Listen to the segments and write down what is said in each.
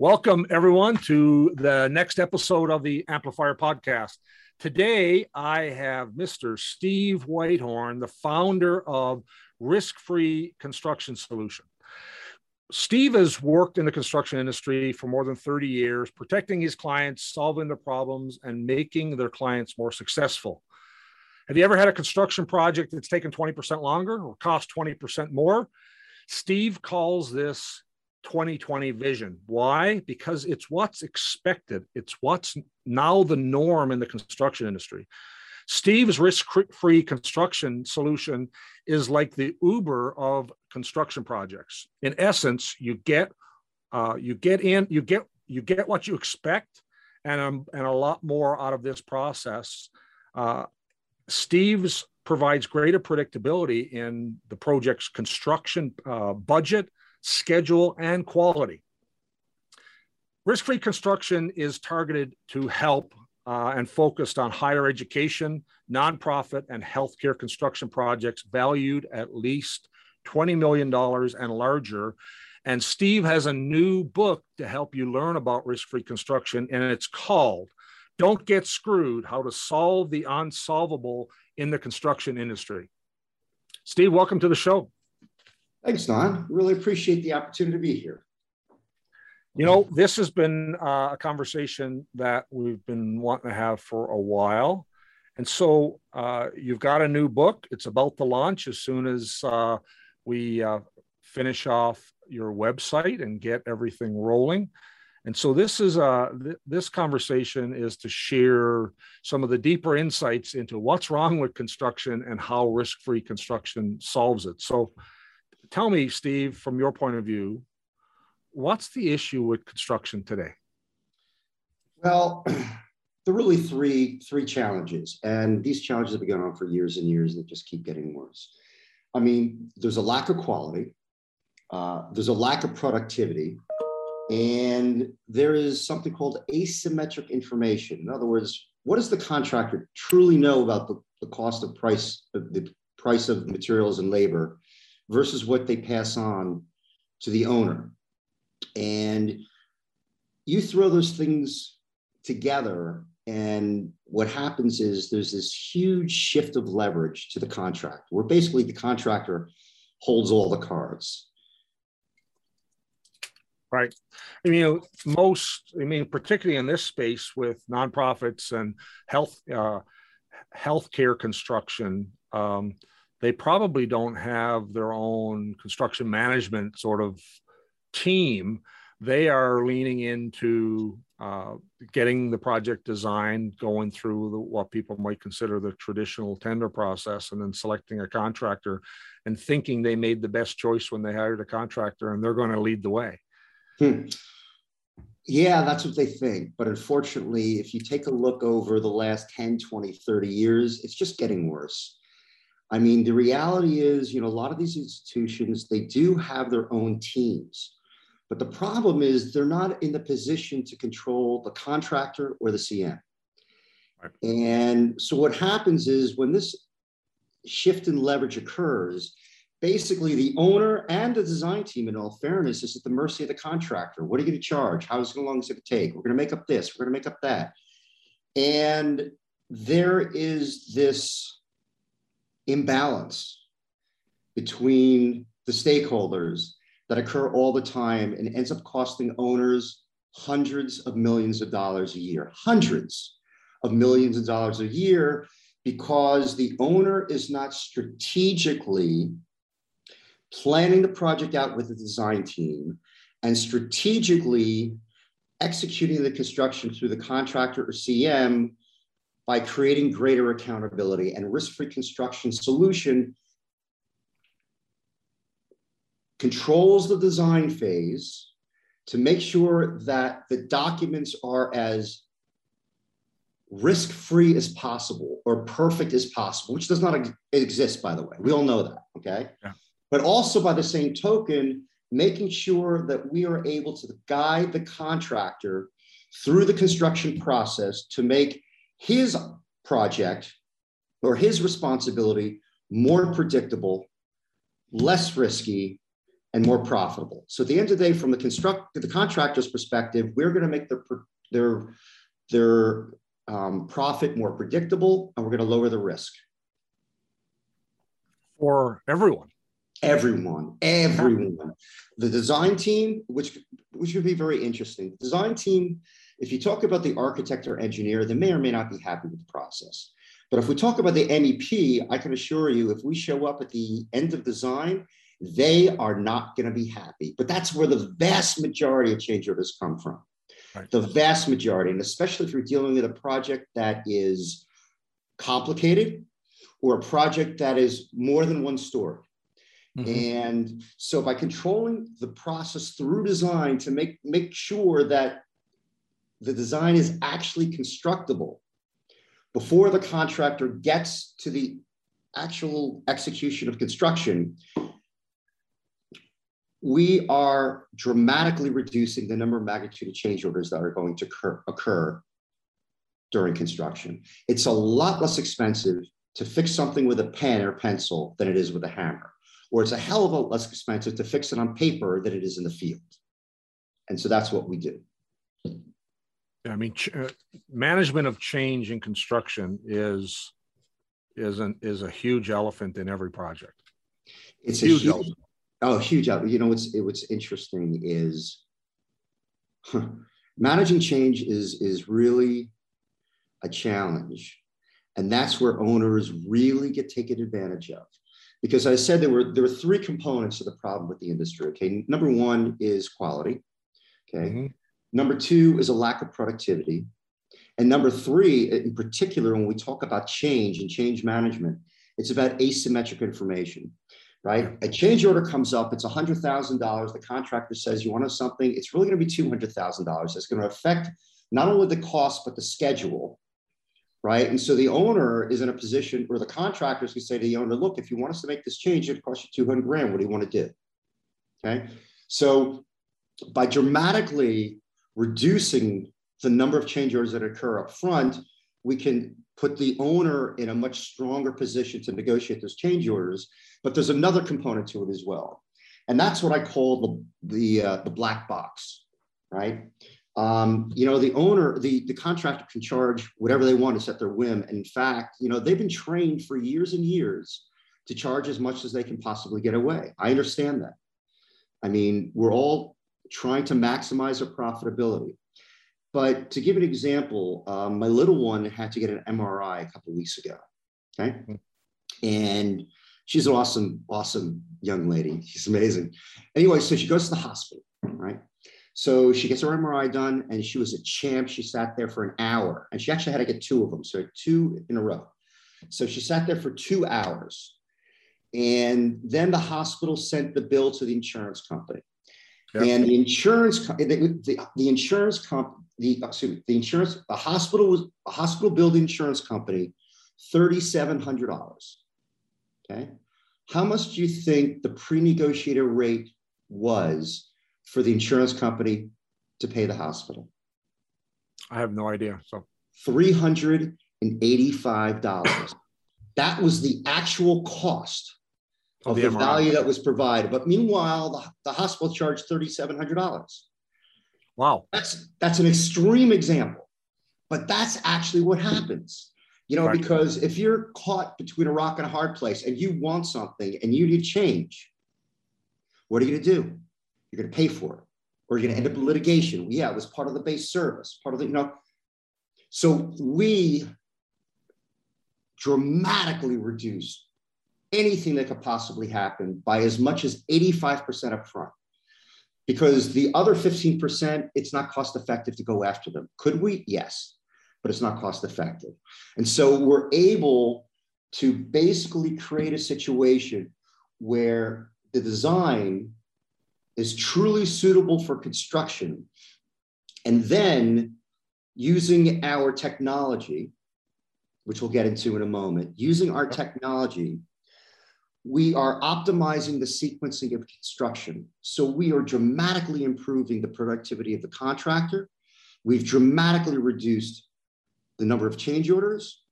Welcome, everyone, to the next episode of the Amplifier Podcast. Today, I have Mr. Steve Whitehorn, the founder of Risk Free Construction Solution. Steve has worked in the construction industry for more than 30 years, protecting his clients, solving their problems, and making their clients more successful. Have you ever had a construction project that's taken 20% longer or cost 20% more? Steve calls this 2020 vision. Why? Because it's what's expected, it's what's now the norm in the construction industry. Steve's risk free construction solution is like the Uber of construction projects. In essence, you get uh, you get in, you get you get what you expect, and um, and a lot more out of this process. Uh, Steve's provides greater predictability in the project's construction uh, budget, schedule, and quality. Risk free construction is targeted to help uh, and focused on higher education, nonprofit, and healthcare construction projects valued at least $20 million and larger. And Steve has a new book to help you learn about risk free construction, and it's called Don't Get Screwed How to Solve the Unsolvable in the Construction Industry. Steve, welcome to the show. Thanks, Don. Really appreciate the opportunity to be here. You know, this has been uh, a conversation that we've been wanting to have for a while. And so uh, you've got a new book. It's about to launch as soon as uh, we uh, finish off your website and get everything rolling. And so this is uh, th- this conversation is to share some of the deeper insights into what's wrong with construction and how risk-free construction solves it. So tell me, Steve, from your point of view, what's the issue with construction today? Well, there are really three three challenges, and these challenges have been going on for years and years, and just keep getting worse. I mean, there's a lack of quality, uh, there's a lack of productivity, and there is something called asymmetric information. In other words, what does the contractor truly know about the, the cost of price, of the price of materials and labor, versus what they pass on to the owner? And you throw those things together, and what happens is there's this huge shift of leverage to the contract, where basically the contractor holds all the cards. Right. I mean, most, I mean, particularly in this space with nonprofits and health, uh, healthcare construction, um, they probably don't have their own construction management sort of team, they are leaning into uh, getting the project designed, going through the, what people might consider the traditional tender process, and then selecting a contractor and thinking they made the best choice when they hired a contractor and they're going to lead the way. Hmm. Yeah, that's what they think. But unfortunately, if you take a look over the last 10, 20, 30 years, it's just getting worse. I mean, the reality is, you know, a lot of these institutions, they do have their own teams. But the problem is they're not in the position to control the contractor or the CM. Right. And so what happens is when this shift in leverage occurs, basically the owner and the design team, in all fairness, is at the mercy of the contractor. What are you going to charge? How long is it going to take? We're going to make up this. We're going to make up that. And there is this imbalance between the stakeholders that occur all the time and ends up costing owners hundreds of millions of dollars a year, hundreds of millions of dollars a year, because the owner is not strategically planning the project out with the design team and strategically executing the construction through the contractor or CM by creating greater accountability and risk-free construction solution controls the design phase to make sure that the documents are as risk free as possible or perfect as possible, which does not ex- exist, by the way. We all know that. Okay. Yeah. But also, by the same token, making sure that we are able to guide the contractor through the construction process to make his project or his responsibility more predictable, less risky, and more profitable. So at the end of the day, from the construct the contractor's perspective, we're going to make their their their um, profit more predictable, and we're going to lower the risk for everyone. Everyone, everyone. The design team, which which would be very interesting. The design team, if you talk about the architect or engineer, they may or may not be happy with the process. But if we talk about the MEP, I can assure you, if we show up at the end of design they are not going to be happy. But that's where the vast majority of change orders come from. Right. The vast majority, and especially if you're dealing with a project that is complicated or a project that is more than one story. Mm-hmm. And so by controlling the process through design to make, make sure that the design is actually constructible before the contractor gets to the actual execution of construction, we are dramatically reducing the number of magnitude of change orders that are going to occur, occur during construction. It's a lot less expensive to fix something with a pen or pencil than it is with a hammer, or it's a hell of a lot less expensive to fix it on paper than it is in the field. And so that's what we do. I mean, ch- uh, management of change in construction is is an is a huge elephant in every project. It's huge, a huge elephant. Oh, huge. You know what's what's interesting is huh, managing change is is really a challenge, and that's where owners really get taken advantage of. Because I said there were there were three components to the problem with the industry. Okay, number one is quality. Okay, mm-hmm. Number two is a lack of productivity, and number three, in particular, when we talk about change and change management, it's about asymmetric information right? A change order comes up, it's $100,000. The contractor says, You want something? It's really going to be $200,000. It's going to affect not only the cost, but the schedule, right? And so the owner is in a position where the contractors can say to the owner, Look, if you want us to make this change, it costs you 200 grand. What do you want to do? Okay. So by dramatically reducing the number of change orders that occur up front, we can put the owner in a much stronger position to negotiate those change orders. But there's another component to it as well. And that's what I call the, the, uh, the black box, right? Um, you know, the owner, the, the contractor can charge whatever they want to set their whim. And in fact, you know, they've been trained for years and years to charge as much as they can possibly get away. I understand that. I mean, we're all trying to maximize our profitability. But to give an example, um, my little one had to get an MRI a couple weeks ago. Okay. Hmm. And she's an awesome, awesome young lady. She's amazing. Anyway, so she goes to the hospital, right? So she gets her MRI done and she was a champ. She sat there for an hour and she actually had to get two of them. So two in a row. So she sat there for two hours. And then the hospital sent the bill to the insurance company. Yep. And the insurance, the, the, insurance comp, the me, the insurance, the hospital was a hospital billed insurance company, thirty-seven hundred dollars. Okay, how much do you think the pre-negotiated rate was for the insurance company to pay the hospital? I have no idea. So three hundred and eighty-five dollars. that was the actual cost of the, the value that was provided. But meanwhile, the, the hospital charged $3,700. Wow. That's, that's an extreme example, but that's actually what happens. You know, right. because if you're caught between a rock and a hard place and you want something and you need change, what are you going to do? You're going to pay for it, or you're going to end up in litigation. Yeah, it was part of the base service, part of the, you know. So we dramatically reduce anything that could possibly happen by as much as 85% up front. Because the other 15%, it's not cost effective to go after them. Could we? Yes, but it's not cost effective. And so we're able to basically create a situation where the design is truly suitable for construction. And then using our technology, which we'll get into in a moment, using our technology we are optimizing the sequencing of construction. So we are dramatically improving the productivity of the contractor. We've dramatically reduced the number of change orders,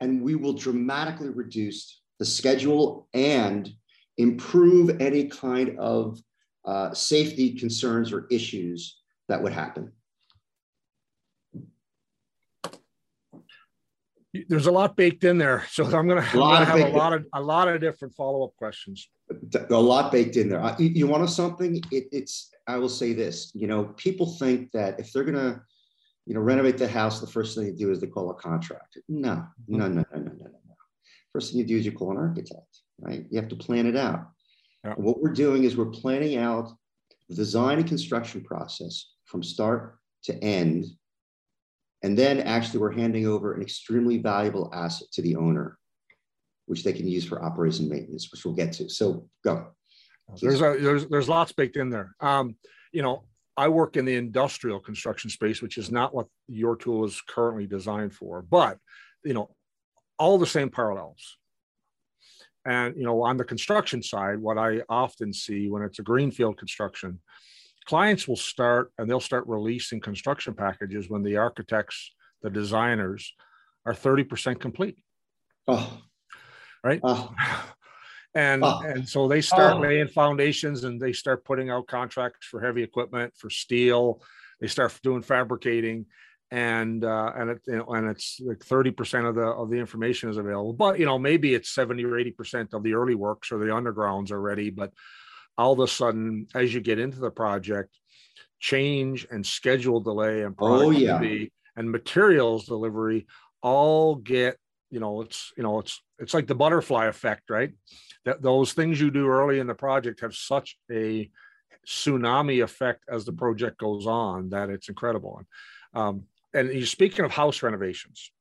and we will dramatically reduce the schedule and improve any kind of uh, safety concerns or issues that would happen. There's a lot baked in there, so I'm going to have a lot of a lot of different follow up questions. A lot baked in there. Uh, you, want something? It, it's. I will say this. You know, people think that if they're going to, you know, renovate the house, the first thing they do is they call a contractor. No, no, no, no, no, no, no. First thing you do is you call an architect, right? You have to plan it out. Yeah. What we're doing is we're planning out the design and construction process from start to end. And then actually we're handing over an extremely valuable asset to the owner, which they can use for operation maintenance, which we'll get to. So go. There's a, there's there's lots baked in there. Um, you know, I work in the industrial construction space, which is not what your tool is currently designed for, but you know, all the same parallels. And you know, on the construction side, what I often see when it's a greenfield construction, clients will start and they'll start releasing construction packages when the architects, the designers, are 30% complete. Oh. Right. Oh. And, oh. and so they start oh. laying foundations and they start putting out contracts for heavy equipment for steel they start doing fabricating and uh, and it you know, and it's like thirty percent of the of the information is available. But you know maybe it's seventy or eighty percent of the early works or the undergrounds already. But all of a sudden, as you get into the project, change and schedule delay and productivity oh, yeah. and materials delivery all get you know it's you know it's it's like the butterfly effect, right? That those things you do early in the project have such a tsunami effect as the project goes on that it's incredible. Um, and you're speaking of house renovations.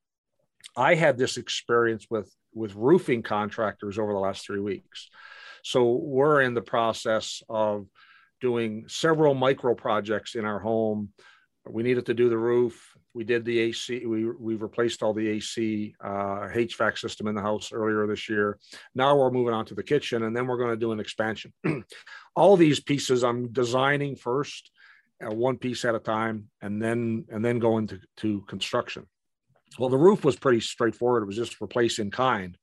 I had this experience with with roofing contractors over the last three weeks. So we're in the process of doing several micro projects in our home. We needed to do the roof. We did the AC. We we replaced all the AC uh, HVAC system in the house earlier this year. Now we're moving on to the kitchen, and then we're going to do an expansion. all these pieces I'm designing first uh, one piece at a time and then and then go into to construction well the roof was pretty straightforward it was just replace in kind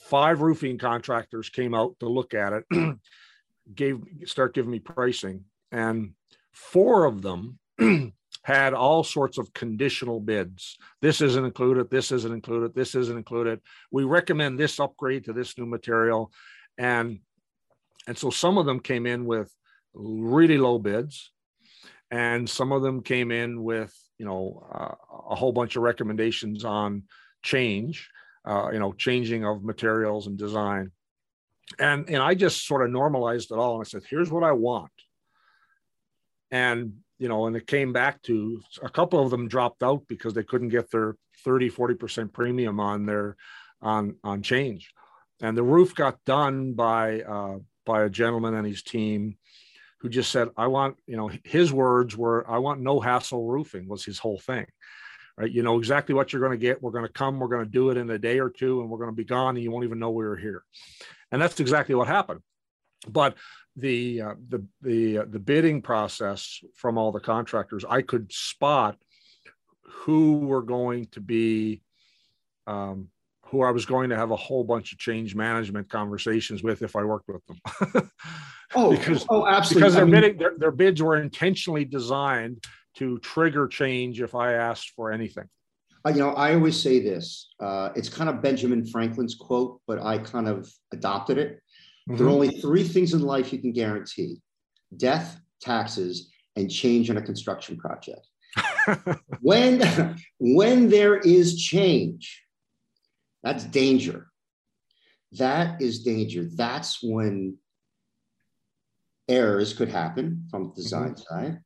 five roofing contractors came out to look at it gave start giving me pricing. And four of them had all sorts of conditional bids. This isn't included this isn't included this isn't included. We recommend this upgrade to this new material. And and so some of them came in with really low bids. And some of them came in with you know uh, a whole bunch of recommendations on change uh, you know changing of materials and design. And and i just sort of normalized it all and i said here's what i want. And you know and it came back to a couple of them dropped out because they couldn't get their 30 40% premium on their on on change. And the roof got done by uh, by a gentleman and his team who just said, I want, you know, his words were, I want no hassle roofing was his whole thing. Right. You know exactly what you're going to get. We're going to come, we're going to do it in a day or two, and we're going to be gone, and you won't even know we were here. And that's exactly what happened. But the uh, the the uh, the bidding process from all the contractors, I could spot who were going to be um, who I was going to have a whole bunch of change management conversations with if I worked with them. oh, because, oh, absolutely. Because their, mean, bidding, their, their bids were intentionally designed to trigger change if I asked for anything. Uh, you know, I always say this. Uh, it's kind of Benjamin Franklin's quote, but I kind of adopted it. Mm-hmm. There are only three things in life you can guarantee: death, taxes, and change in a construction project. when when there is change, that's danger. That is danger. That's when errors could happen from the design mm-hmm. side.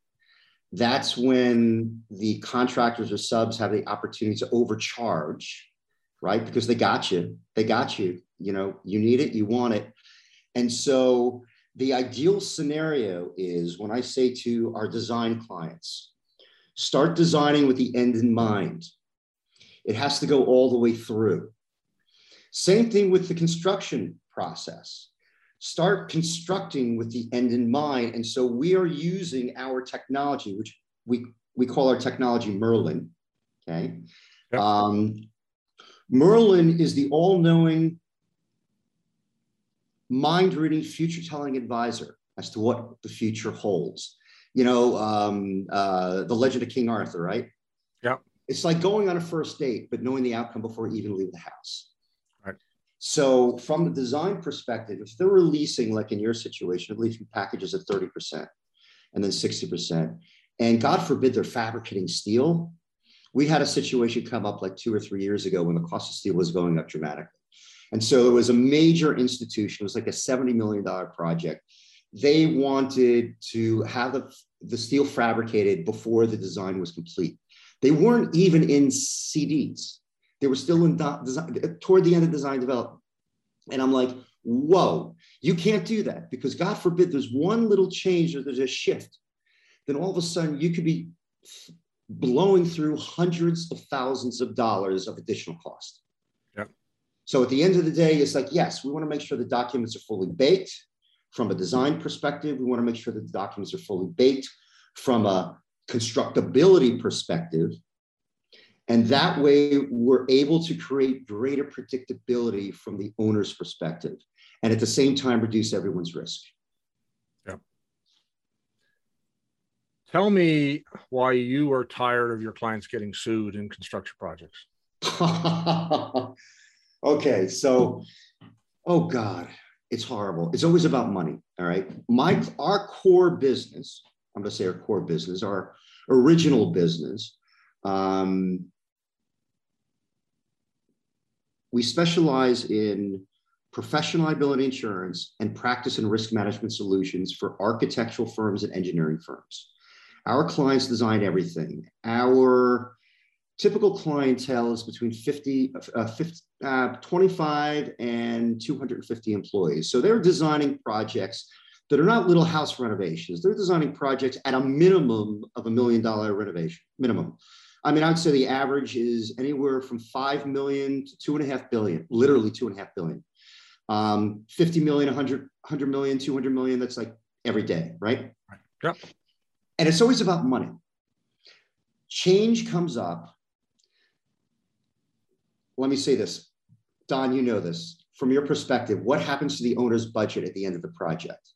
That's when the contractors or subs have the opportunity to overcharge, right? Because they got you. They got you. You know, you need it, you want it. And so the ideal scenario is when I say to our design clients, start designing with the end in mind. It has to go all the way through. Same thing with the construction process. Start constructing with the end in mind. And so we are using our technology, which we, we call our technology Merlin. Okay. Yep. Um, Merlin is the all knowing, mind reading, future telling advisor. as to what the future holds. You know, um, uh, the legend of King Arthur, right? Yeah. It's like going on a first date, but knowing the outcome before you even leave the house. So, from the design perspective, if they're releasing, like in your situation, releasing packages at 30% and then 60%, and God forbid they're fabricating steel, we had a situation come up like two or three years ago when the cost of steel was going up dramatically. And so it was a major institution, it was like a $70 million project. They wanted to have the, the steel fabricated before the design was complete. They weren't even in CDs. They were still in design, uh, toward the end of design development. And I'm like, whoa, you can't do that because God forbid there's one little change or there's a shift. Then all of a sudden you could be blowing through hundreds of thousands of dollars of additional cost. Yep. So at the end of the day, it's like, yes, we want to make sure the documents are fully baked from a design perspective. We want to make sure that the documents are fully baked from a constructability perspective. And that way, we're able to create greater predictability from the owner's perspective and at the same time reduce everyone's risk. Yeah. Tell me why you are tired of your clients getting sued in construction projects. okay, so, oh God, it's horrible. It's always about money. All right. My our core business, I'm gonna say our core business, our original business. Um, we specialize in professional liability insurance and practice and risk management solutions for architectural firms and engineering firms. Our clients design everything. Our typical clientele is between 50, uh, 50 uh, 25 and 250 employees. So they're designing projects that are not little house renovations. They're designing projects at a minimum of a million dollar renovation, minimum. I mean, I'd say the average is anywhere from 5 million to two and a half billion, literally two and a half billion. Um, 50 million, 100, 100 million, 200 million, that's like every day, right? Right. Yep. And it's always about money. Change comes up. Let me say this. Don, you know this. From your perspective, what happens to the owner's budget at the end of the project?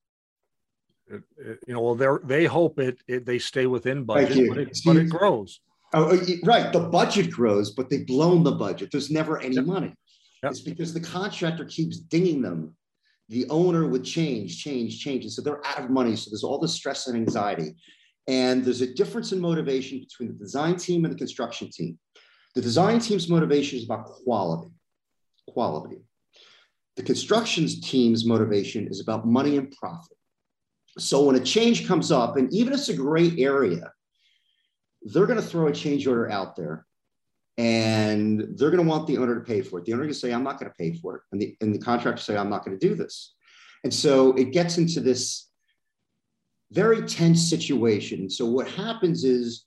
It, it, you know, well, they they hope it, it, they stay within budget, but it, but it, grows. Oh, oh right. The budget grows, but they've blown the budget. There's never any yep. money. Yep. It's because the contractor keeps dinging them. The owner would change, change, change. And so they're out of money. So there's all the stress and anxiety. And there's a difference in motivation between the design team and the construction team. The design team's motivation is about quality, quality. The constructions team's motivation is about money and profit. So when a change comes up, and even if it's a gray area, they're going to throw a change order out there and they're going to want the owner to pay for it. The owner can say, I'm not going to pay for it. And the, and the contractor say, I'm not going to do this. And so it gets into this very tense situation. So what happens is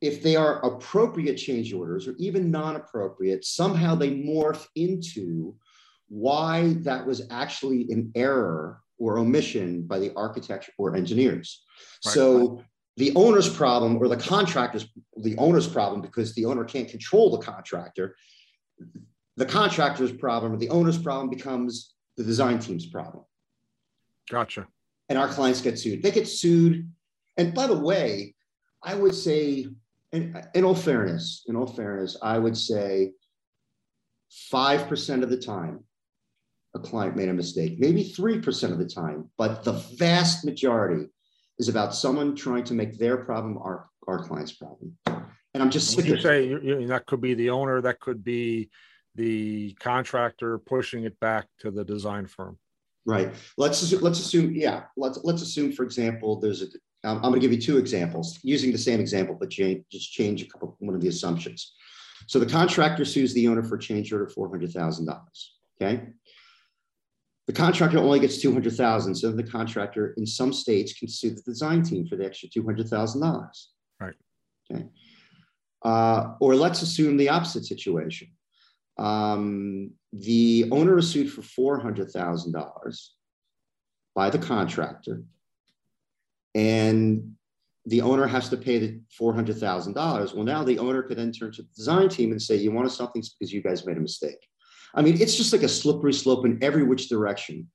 if they are appropriate change orders or even non-appropriate, somehow they morph into why that was actually an error or omission by the architect or engineers. Right. So the owner's problem or the contractor's the owner's problem because the owner can't control the contractor. The contractor's problem or the owner's problem becomes the design team's problem. Gotcha and our clients get sued. They get sued. And by the way, I would say, in, in all fairness, in all fairness, I would say 5% of the time, a client made a mistake, maybe 3% of the time, but the vast majority is about someone trying to make their problem our, our client's problem. And I'm just sick you say you, you, that could be the owner, that could be the contractor pushing it back to the design firm. Right. Let's let's assume, yeah. Let's let's assume, for example, there's a. I'm going to give you two examples using the same example, but change, just change a couple one of the assumptions. So the contractor sues the owner for change order four hundred thousand dollars. Okay. The contractor only gets two hundred thousand, so the contractor in some states can sue the design team for the extra two hundred thousand dollars. Right. Okay. Uh, or let's assume the opposite situation. Um, the owner is sued for $400,000 by the contractor, and the owner has to pay the $400,000. Well, now the owner could then turn to the design team and say, You want something because you guys made a mistake. I mean, it's just like a slippery slope in every which direction.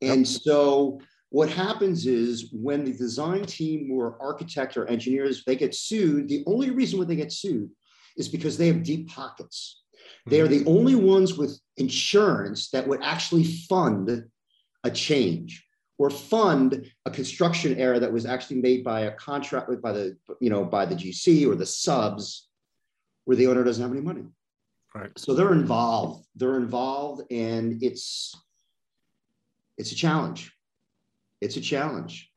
And yep. so what happens is when the design team or architect or engineers they get sued the only reason why they get sued is because they have deep pockets they are mm-hmm. the only ones with insurance that would actually fund a change or fund a construction error that was actually made by a contract by the you know by the GC or the subs where the owner doesn't have any money. Right. So they're involved. They're involved and it's it's a challenge. It's a challenge.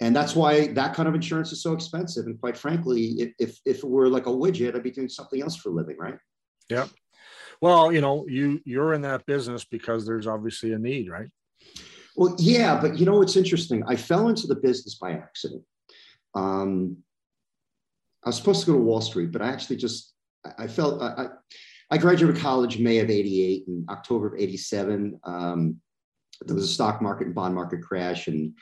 And that's why that kind of insurance is so expensive. And quite frankly, if, if it were like a widget, I'd be doing something else for a living, right? Yeah. Well, you know, you you're in that business because there's obviously a need, right? Well, yeah, but you know what's interesting? I fell into the business by accident. Um, I was supposed to go to Wall Street, but I actually just I felt I, I graduated college May of '88 and October of '87. Um, there was a stock market and bond market crash, and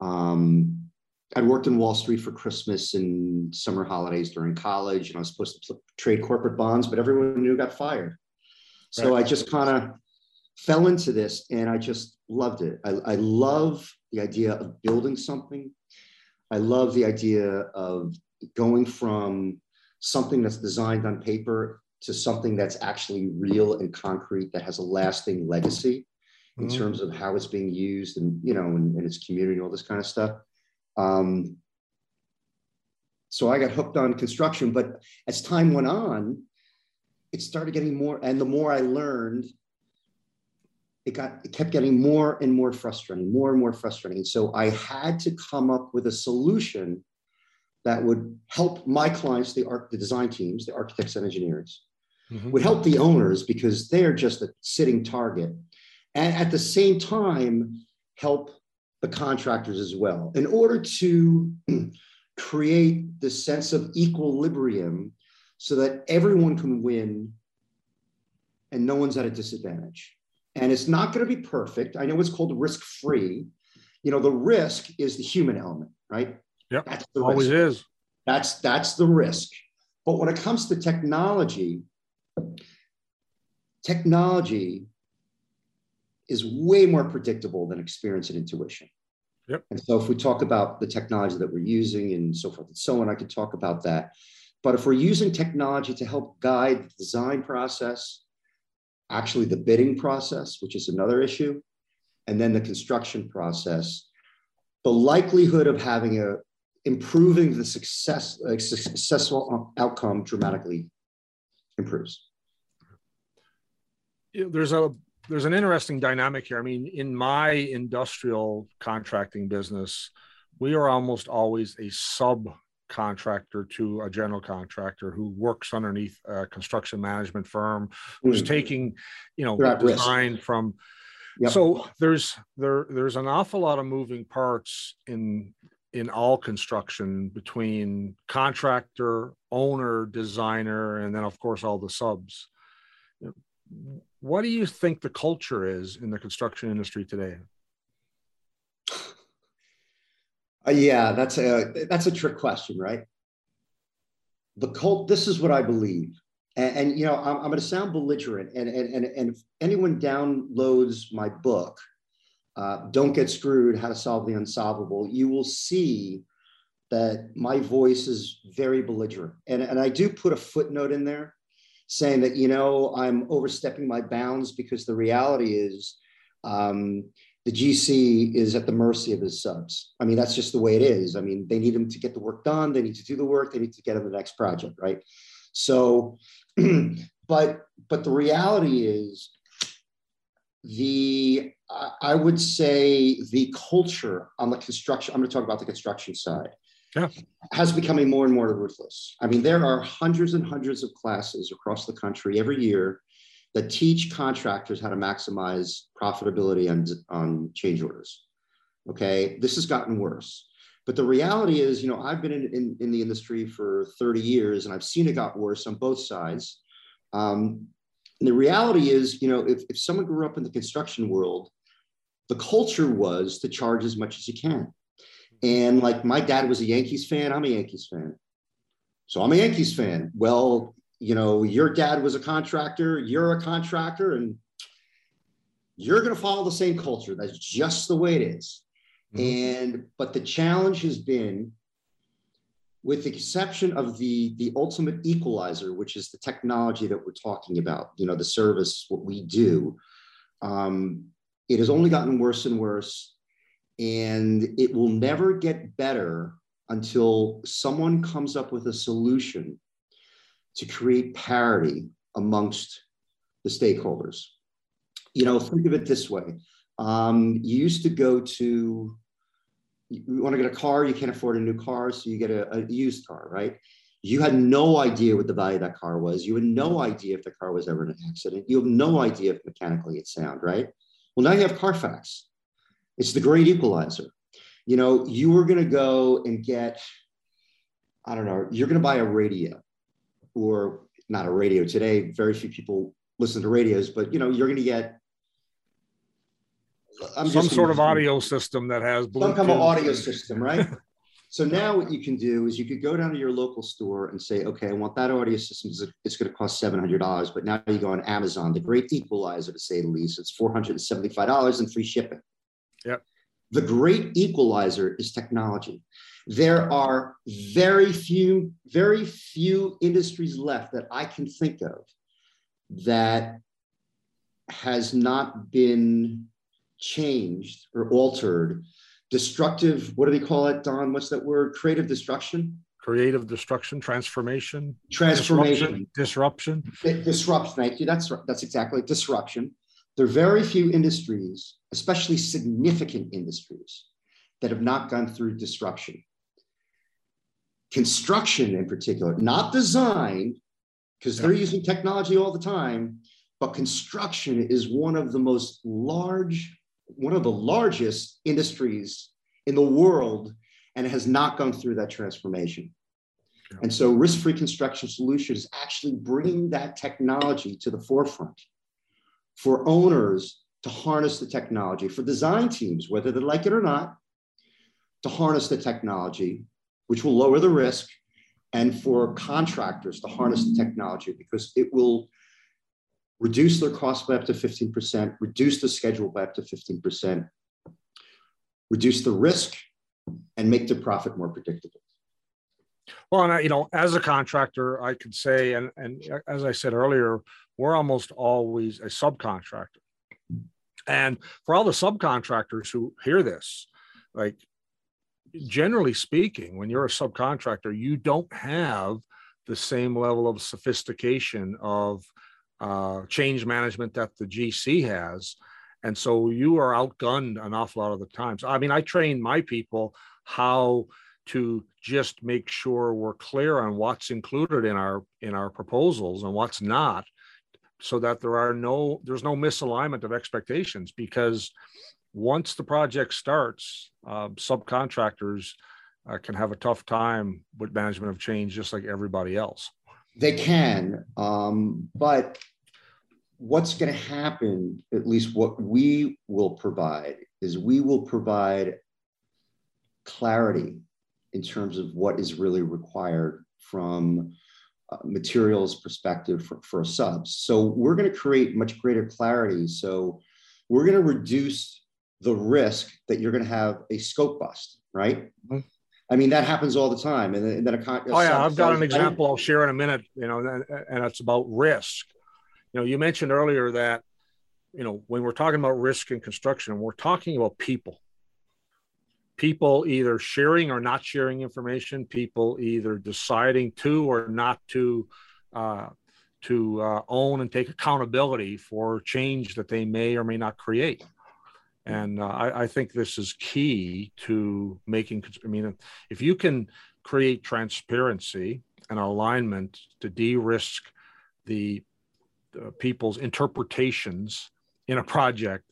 um, I'd worked in Wall Street for Christmas and summer holidays during college, and I was supposed to trade corporate bonds, but everyone knew got fired. So right. I just kind of fell into this, and I just loved it. I, I love the idea of building something. I love the idea of going from something that's designed on paper to something that's actually real and concrete that has a lasting legacy in mm-hmm. terms of how it's being used and you know in, in its community and all this kind of stuff um, so I got hooked on construction. But as time went on, it started getting more, and the more I learned, it got it kept getting more and more frustrating, more and more frustrating. So I had to come up with a solution that would help my clients, the art, the design teams, the architects and engineers, mm-hmm. would help the owners because they're just a sitting target, and at the same time help the contractors as well in order to create this sense of equilibrium so that everyone can win and no one's at a disadvantage. And it's not going to be perfect. I know it's called risk free. You know, the risk is the human element, right? Yep. That's the always risk. is. That's that's the risk. But when it comes to technology, technology is way more predictable than experience and intuition. Yep. And so if we talk about the technology that we're using and so forth and so on, I could talk about that. But if we're using technology to help guide the design process, actually the bidding process, which is another issue, and then the construction process, the likelihood of having a improving the success successful outcome dramatically improves. There's a there's an interesting dynamic here. I mean, in my industrial contracting business, we are almost always a subcontractor to a general contractor who works underneath a construction management firm who's mm-hmm. taking, you know, design risk. from. Yep. So there's there there's an awful lot of moving parts in in all construction between contractor, owner, designer, and then of course all the subs what do you think the culture is in the construction industry today? Uh, yeah, that's a that's a trick question, right? The cult. This is what I believe, and, and you know, I'm, I'm going to sound belligerent, and and and and if anyone downloads my book, uh, "Don't Get Screwed: How to Solve the Unsolvable," you will see that my voice is very belligerent, and and I do put a footnote in there saying that, you know, I'm overstepping my bounds because the reality is um, the GC is at the mercy of his subs. I mean, that's just the way it is. I mean, they need him to get the work done, they need to do the work, they need to get him the next project, right? So, but but the reality is the I would say the culture on the construction, I'm going to talk about the construction side yeah. has becoming more and more ruthless. I mean, there are hundreds and hundreds of classes across the country every year that teach contractors how to maximize profitability on, on change orders. Okay, this has gotten worse. But the reality is, you know, I've been in, in, in the industry for 30 years and I've seen it got worse on both sides. Um, and the reality is, you know, if, if someone grew up in the construction world, the culture was to charge as much as you can. And like my dad was a Yankees fan, I'm a Yankees fan. So I'm a Yankees fan. Well, you know, your dad was a contractor, you're a contractor, and you're going to follow the same culture. That's just the way it is. Mm-hmm. And but the challenge has been, with the exception of the the ultimate equalizer, which is the technology that we're talking about, you know, the service, what we do, um, it has only gotten worse and worse, and it will never get better until someone comes up with a solution to create parity amongst the stakeholders. You know, think of it this way. Um, you used to go to, you want to get a car, you can't afford a new car, so you get a, a used car, right? You had no idea what the value of that car was. You had no idea if the car was ever in an accident. You have no idea if mechanically it's sound, right? Well, now you have Carfax. It's the great equalizer. You know, you were going to go and get, I don't know, you're going to buy a radio or not a radio today. Very few people listen to radios, but you know, you're going to get I'm some sort of audio system that has Bluetooth. some kind of audio system, right? so now what you can do is you could go down to your local store and say, okay, I want that audio system. It's going to cost seven hundred dollars, but now you go on Amazon, the great equalizer to say the least. It's four hundred and seventy-five dollars and free shipping. Yep. The great equalizer is technology. There are very few, very few industries left that I can think of that has not been changed or altered. Destructive, what do they call it, Don? What's that word? Creative destruction? Creative destruction, transformation, transformation, disruption. Disruption. Thank you. That's that's exactly disruption. There are very few industries, especially significant industries, that have not gone through disruption. Construction, in particular, not design, because they're using technology all the time, but construction is one of the most large, one of the largest industries in the world, and it has not gone through that transformation. And so, risk free construction solutions is actually bringing that technology to the forefront for owners to harness the technology, for design teams, whether they like it or not, to harness the technology, which will lower the risk, and for contractors to harness the technology because it will reduce their cost by up to 15%, reduce the schedule by up to 15%, reduce the risk, and make the profit more predictable. Well, and I, you know, as a contractor, I could say, and and as I said earlier, we're almost always a subcontractor. And for all the subcontractors who hear this, like generally speaking, when you're a subcontractor, you don't have the same level of sophistication of uh, change management that the GC has. And so you are outgunned an awful lot of the times. I mean, I train my people how to just make sure we're clear on what's included in our in our proposals and what's not so that there are no there's no misalignment of expectations because once the project starts uh, subcontractors uh, can have a tough time with management of change just like everybody else they can um, but what's going to happen at least what we will provide is we will provide clarity in terms of what is really required from uh, materials perspective for, for subs. So we're going to create much greater clarity. So we're going to reduce the risk that you're going to have a scope bust, right? Mm-hmm. I mean, that happens all the time. And then a, a oh yeah, I've got an example I'll share in a minute. You know, and it's about risk. You know, you mentioned earlier that you know when we're talking about risk in construction, we're talking about people people either sharing or not sharing information, people either deciding to or not to uh, to uh, own and take accountability for change that they may or may not create. And uh, I, I, think this is key to making. I mean, if you can create transparency and alignment to de-risk the, the people's interpretations in a project,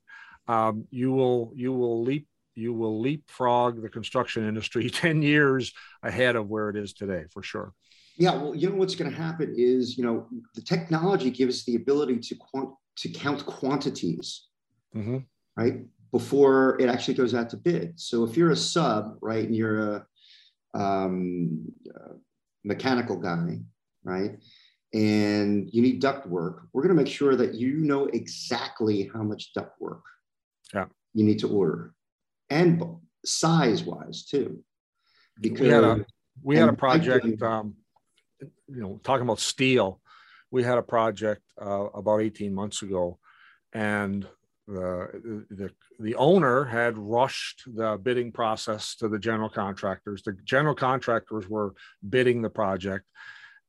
um, you will you will leap you will leapfrog the construction industry 10 years ahead of where it is today for sure yeah well you know what's going to happen is you know the technology gives the ability to quant- to count quantities mm-hmm. right before it actually goes out to bid so if you're a sub right and you're a um, mechanical guy right and you need duct work we're going to make sure that you know exactly how much duct work yeah. you need to order and size wise too. Because we had a, we had a project, um, you know, talking about steel, we had a project uh, about 18 months ago and the, the, the owner had rushed the bidding process to the general contractors. The general contractors were bidding the project.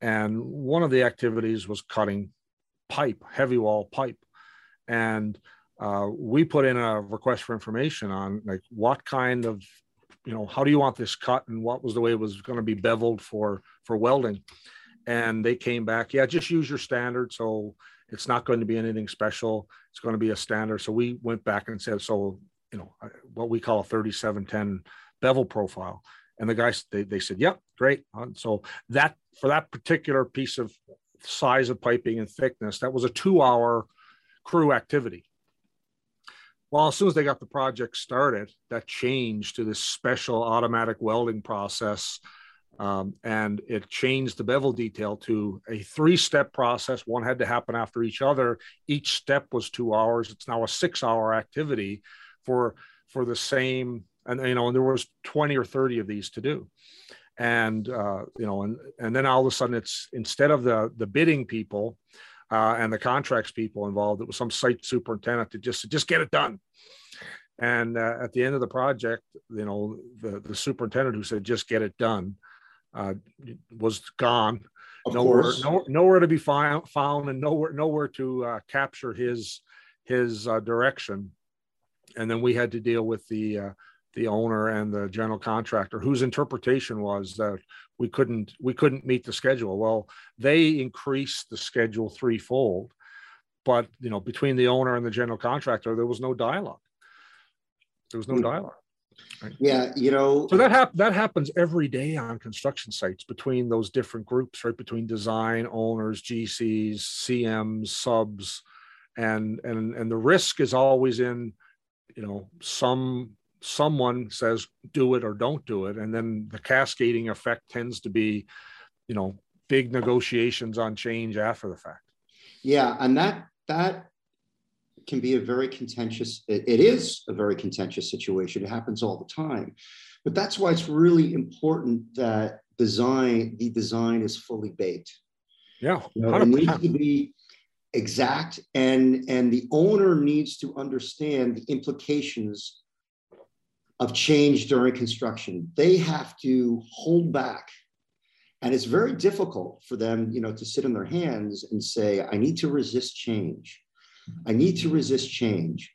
And one of the activities was cutting pipe, heavy wall pipe. And uh, we put in a request for information on like what kind of you know how do you want this cut and what was the way it was going to be beveled for for welding and they came back yeah just use your standard so it's not going to be anything special it's going to be a standard. So we went back and said so you know what we call a 3710 bevel profile. And the guys they, they said yep great. And so that for that particular piece of size of piping and thickness that was a two hour crew activity. Well, as soon as they got the project started, that changed to this special automatic welding process. Um, and it changed the bevel detail to a three step process. One had to happen after each other. Each step was two hours. It's now a six hour activity for, for the same. And, you know, and there was 20 or 30 of these to do. And, uh, you know, and, and then all of a sudden it's instead of the, the bidding people, uh, and the contracts people involved. It was some site superintendent to just just get it done. And uh, at the end of the project, you know, the, the superintendent who said just get it done uh, was gone. Of nowhere, no, nowhere to be found, found, and nowhere nowhere to uh, capture his his uh, direction. And then we had to deal with the uh, the owner and the general contractor whose interpretation was that we couldn't we couldn't meet the schedule well they increased the schedule threefold but you know between the owner and the general contractor there was no dialogue there was no hmm. dialogue right? yeah you know so that hap- that happens every day on construction sites between those different groups right between design owners gcs cms subs and and and the risk is always in you know some someone says do it or don't do it and then the cascading effect tends to be you know big negotiations on change after the fact yeah and that that can be a very contentious it, it is a very contentious situation it happens all the time but that's why it's really important that design the design is fully baked yeah you know, it needs to be exact and and the owner needs to understand the implications of change during construction. They have to hold back. And it's very difficult for them, you know, to sit in their hands and say, I need to resist change. I need to resist change.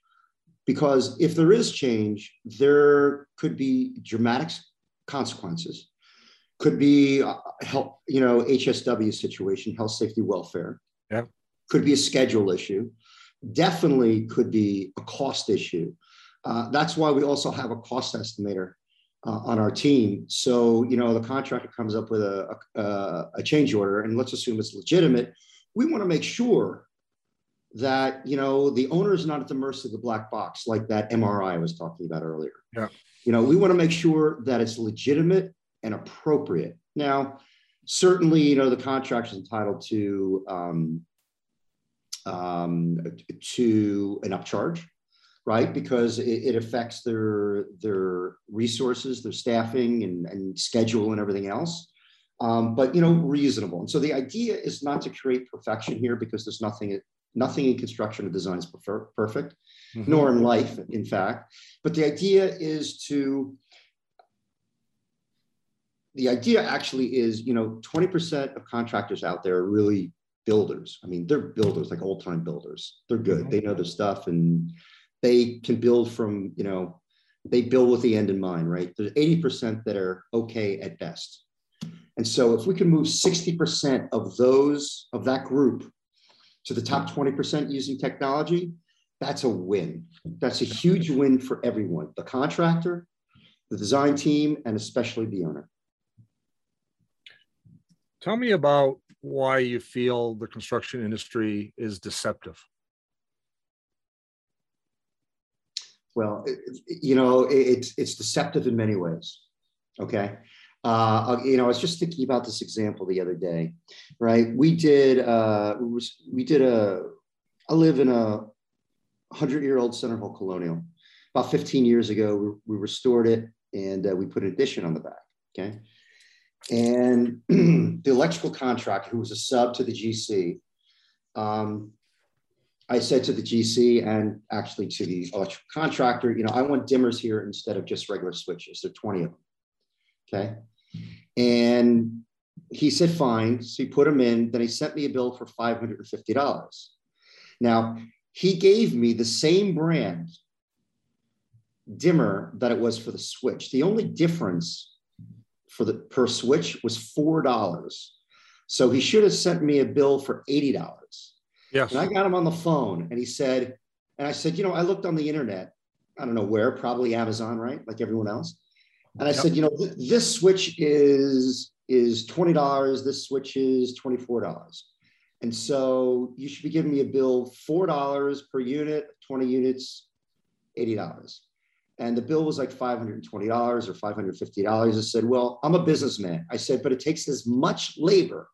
Because if there is change, there could be dramatic consequences. Could be uh, help, you know, HSW situation, health, safety, welfare. Yeah. Could be a schedule issue. Definitely could be a cost issue uh, that's why we also have a cost estimator uh, on our team. So, you know, the contractor comes up with a, a, a change order, and let's assume it's legitimate. We want to make sure that, you know, the owner is not at the mercy of the black box like that MRI I was talking about earlier. Yeah. You know, we want to make sure that it's legitimate and appropriate. Now, certainly, you know, the contractor is entitled to um, um, to an upcharge right? Because it, it, affects their their resources, their staffing, and, and schedule, and everything else. Um, but you know, reasonable. And so the idea is not to create perfection here, because there's nothing nothing in construction or design is prefer- perfect, mm-hmm. nor in life, in fact. But the idea is to the idea actually is, you know, 20% of contractors out there are really builders. I mean, they're builders, like old time builders. They're good. Mm-hmm. They know their stuff and they can build from, you know, they build with the end in mind, right? There's 80% that are okay at best. And so if we can move 60% of those, of that group to the top mm. 20% using technology, that's a win. That's a huge win for everyone, the contractor, the design team, and especially the owner. Tell me about why you feel the construction industry is deceptive. Well, you know, it's it's deceptive in many ways. Okay. Uh, you know, I was just thinking about this example the other day, right? We did, uh, we did a, I live in a hundred year old Center Hall Colonial. about 15 years ago, we, we restored it and uh, we put an addition on the back. Okay. And the electrical contractor, who was a sub to the GC, um, I said to the GC and actually to the electrical contractor, you know, I want dimmers here instead of just regular switches. There are 20 of them. Okay. And he said, fine. So he put them in. Then he sent me a bill for $550. Now, he gave me the same brand dimmer that it was for the switch. The only difference for the per switch was $4. So he should have sent me a bill for $80. Yes. And I got him on the phone and he said, and I said, you know, I looked on the internet, I don't know where, probably Amazon, right? Like everyone else. And I yep. said, you know, th- this switch is is $20, this switch is $24. And so you should be giving me a bill $4 per unit, 20 units, $80. And the bill was like $520 or $550. I said, Well, I'm a businessman. I said, But it takes as much labor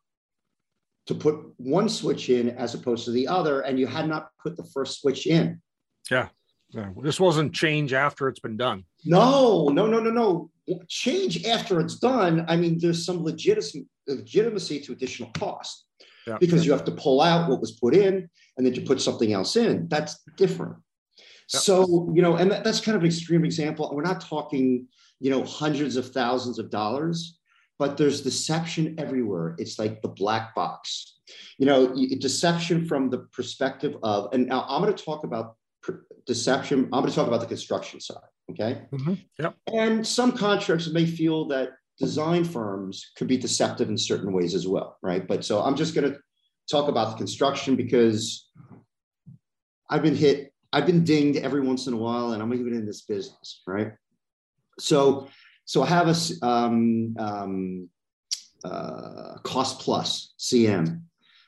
to put one switch in as opposed to the other. And you had not put the first switch in. Yeah. This wasn't change after it's been done. No, no, no, no, no. Change after it's done. I mean, there's some legitimacy, legitimacy to additional cost yeah. because you have to pull out what was put in and then you put something else in. That's different. Yeah. So, you know, and that, that's kind of an extreme example. We're not talking, you know, hundreds of thousands of dollars, but there's deception everywhere. It's like the black box, you know, deception from the perspective of, and now I'm going to talk about deception. I'm going to talk about the construction side. Okay. Mm-hmm. Yep. And some contractors may feel that design firms could be deceptive in certain ways as well, right? But so I'm just going to talk about the construction because I've been hit, I've been dinged every once in a while, and I'm even in this business, right? So, so I have a um, um, uh, cost plus CM,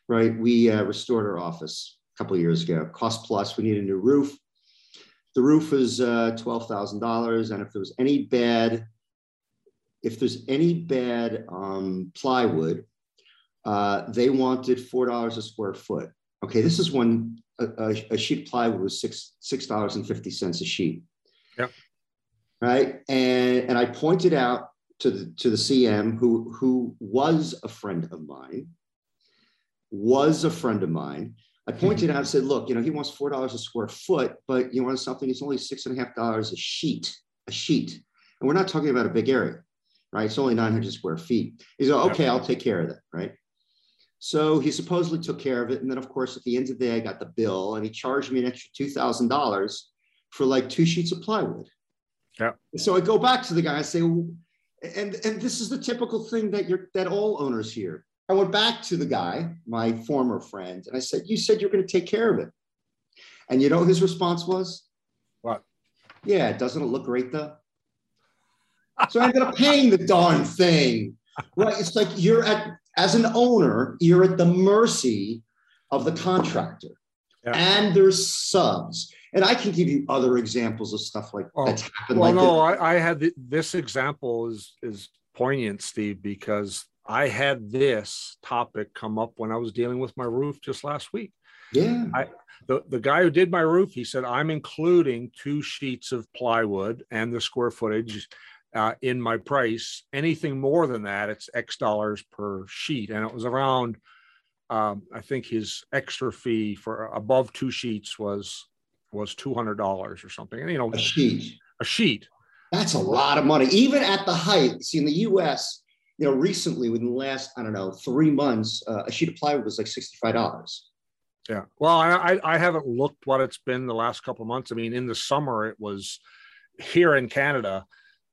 right? We uh, restored our office a couple of years ago. Cost plus, we need a new roof. The roof is uh, $12,000. And if there was any bad if there's any bad um, plywood, uh, they wanted four dollars a square foot. Okay, this is when a, a, sheet of plywood was six six dollars and fifty cents a sheet. Yep. Right, and and I pointed out to the to the CM who who was a friend of mine, was a friend of mine. I pointed out and said, look, you know, he wants four dollars a square foot, but you want something? It's only six and a half dollars a sheet, a sheet, and we're not talking about a big area right? It's only 900 square feet. He's like, okay, I'll take care of that, right? So he supposedly took care of it. And then, of course, at the end of the day, I got the bill and he charged me an extra $2,000 for like two sheets of plywood. Yeah. So I go back to the guy and say, and, and this is the typical thing that you're, that all owners hear. I went back to the guy, my former friend, and I said, you said you're going to take care of it. And you know his response was? What? Yeah, doesn't it look great though? So I ended up paying the darn thing. Right. It's like you're at, as an owner, you're at the mercy of the contractor. Yeah. And there's subs. And I can give you other examples of stuff like oh, that's happened. Well, like no, I, I, had the, this example is is poignant, Steve, because I had this topic come up when I was dealing with my roof just last week. Yeah. I, the, the guy who did my roof, he said, I'm including two sheets of plywood and the square footage uh, in my price. Anything more than that, it's X dollars per sheet. And it was around, um, I think his extra fee for above two sheets was was two hundred dollars or something. And you know, a sheet, a sheet. That's a lot of money, even at the height. See, in the U.S., you know, recently within the last I don't know three months, uh, a sheet of plywood was like sixty five dollars. Yeah. Well, I, I haven't looked what it's been the last couple of months. I mean, in the summer, it was here in Canada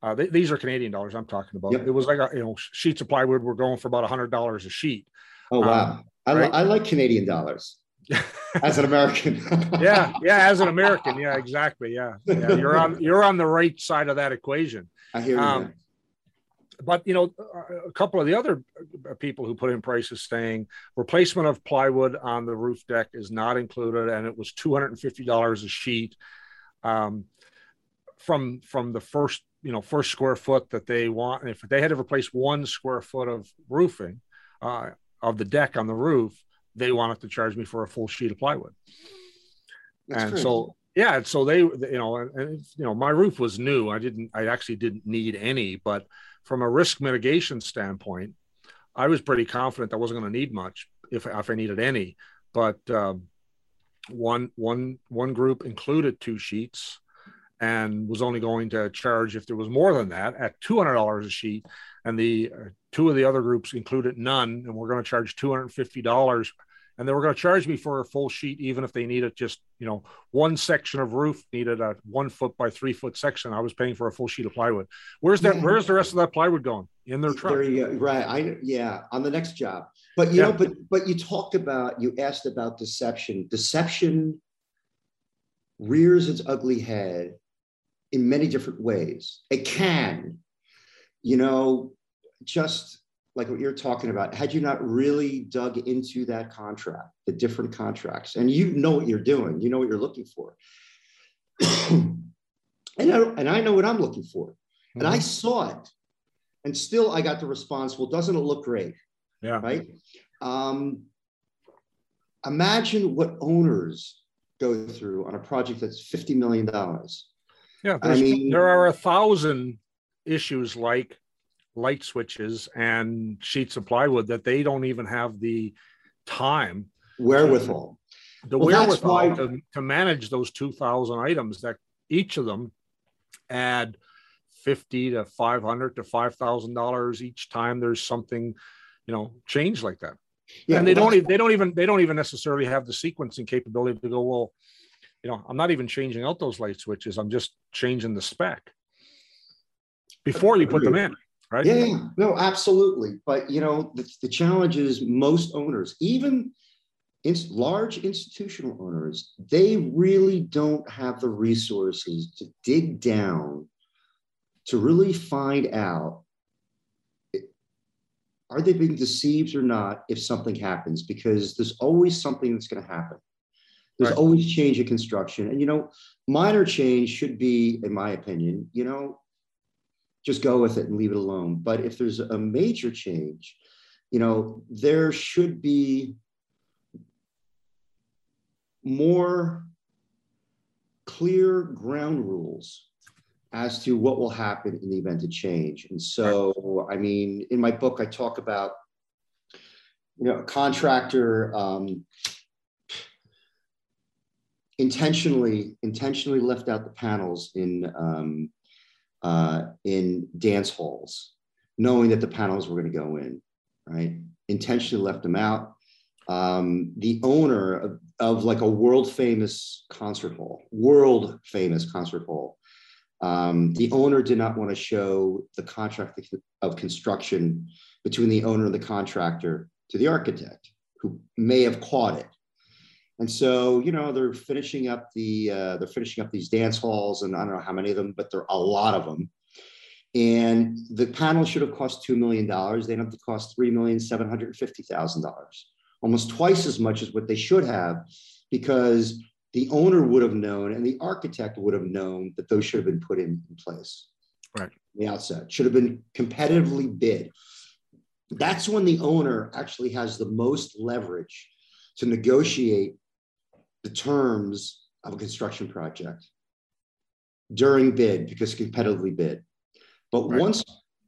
uh, they, these are Canadian dollars I'm talking about. Yep. It was like a, you know sheets of plywood were going for about a hundred dollars a sheet. Oh wow! Um, I, right? I like Canadian dollars as an American. yeah, yeah, as an American, yeah, exactly, yeah. yeah. You're on you're on the right side of that equation. I hear you. Um, but you know, a couple of the other people who put in prices saying replacement of plywood on the roof deck is not included, and it was two hundred and fifty dollars a sheet. Um, from from the first you know first square foot that they want And if they had to replace one square foot of roofing uh, of the deck on the roof they wanted to charge me for a full sheet of plywood That's and crazy. so yeah so they you know and you know my roof was new i didn't i actually didn't need any but from a risk mitigation standpoint i was pretty confident i wasn't going to need much if, if i needed any. But um, one one one group included two sheets and was only going to charge if there was more than that at $200 a sheet. And the uh, two of the other groups included none and we're going to charge $250 and they were going to charge me for a full sheet even if they needed just you know one section of roof needed a one foot by three foot section i was paying for a full sheet of plywood. Where's that where's the rest of that plywood going in their truck. There you go. right. I yeah on the next job. But you yeah. know but but you talked about you asked about deception. Deception rears its ugly head in many different ways. It can you know just like what you're talking about, had you not really dug into that contract, the different contracts, and you know what you're doing, you know what you're looking for. and, I, and I know what I'm looking for. Mm-hmm. And I mm-hmm. saw it. And still I got the response, well, doesn't it look great? Yeah. Right. Um, imagine what owners go through on a project that's $50 million. Yeah. I mean, there are a thousand issues like light switches and sheets of plywood that they don't even have the time wherewithal. the well, wherewithal why... to, to manage those 2000 items that each of them add 50 to 500 to 5000 dollars each time there's something you know change like that. Yeah, and they well, don't they don't even they don't even necessarily have the sequencing capability to go well you know i'm not even changing out those light switches i'm just changing the spec before you put them in right? Yeah, no, absolutely. But you know, the, the challenge is most owners, even in, large institutional owners, they really don't have the resources to dig down to really find out are they being deceived or not if something happens because there's always something that's going to happen there's right. always change in construction and you know minor change should be in my opinion you know just go with it and leave it alone. But if there's a major change, you know, there should be more clear ground rules as to what will happen in the event of change. And so, I mean, in my book, I talk about, you know, a contractor um, intentionally intentionally left out the panels in um, uh, in dance halls, knowing that the panels were going to go in, right? Intentionally left them out. Um, the owner of, of, like a world famous concert hall, world famous concert hall, um, the owner did not want to show the contract of construction between the owner and the contractor to the architect, who may have caught it and so, you know, they're finishing up the uh, they're finishing up these dance halls, and I don't know how many of them, but there are a lot of them. And the panel should have cost two million dollars. They have to cost three million seven hundred fifty thousand dollars, almost twice as much as what they should have, because the owner would have known and the architect would have known that those should have been put in, in place. Right. The outset should have been competitively bid. That's when the owner actually has the most leverage to negotiate the terms of a construction project during bid because competitively bid. But right. once,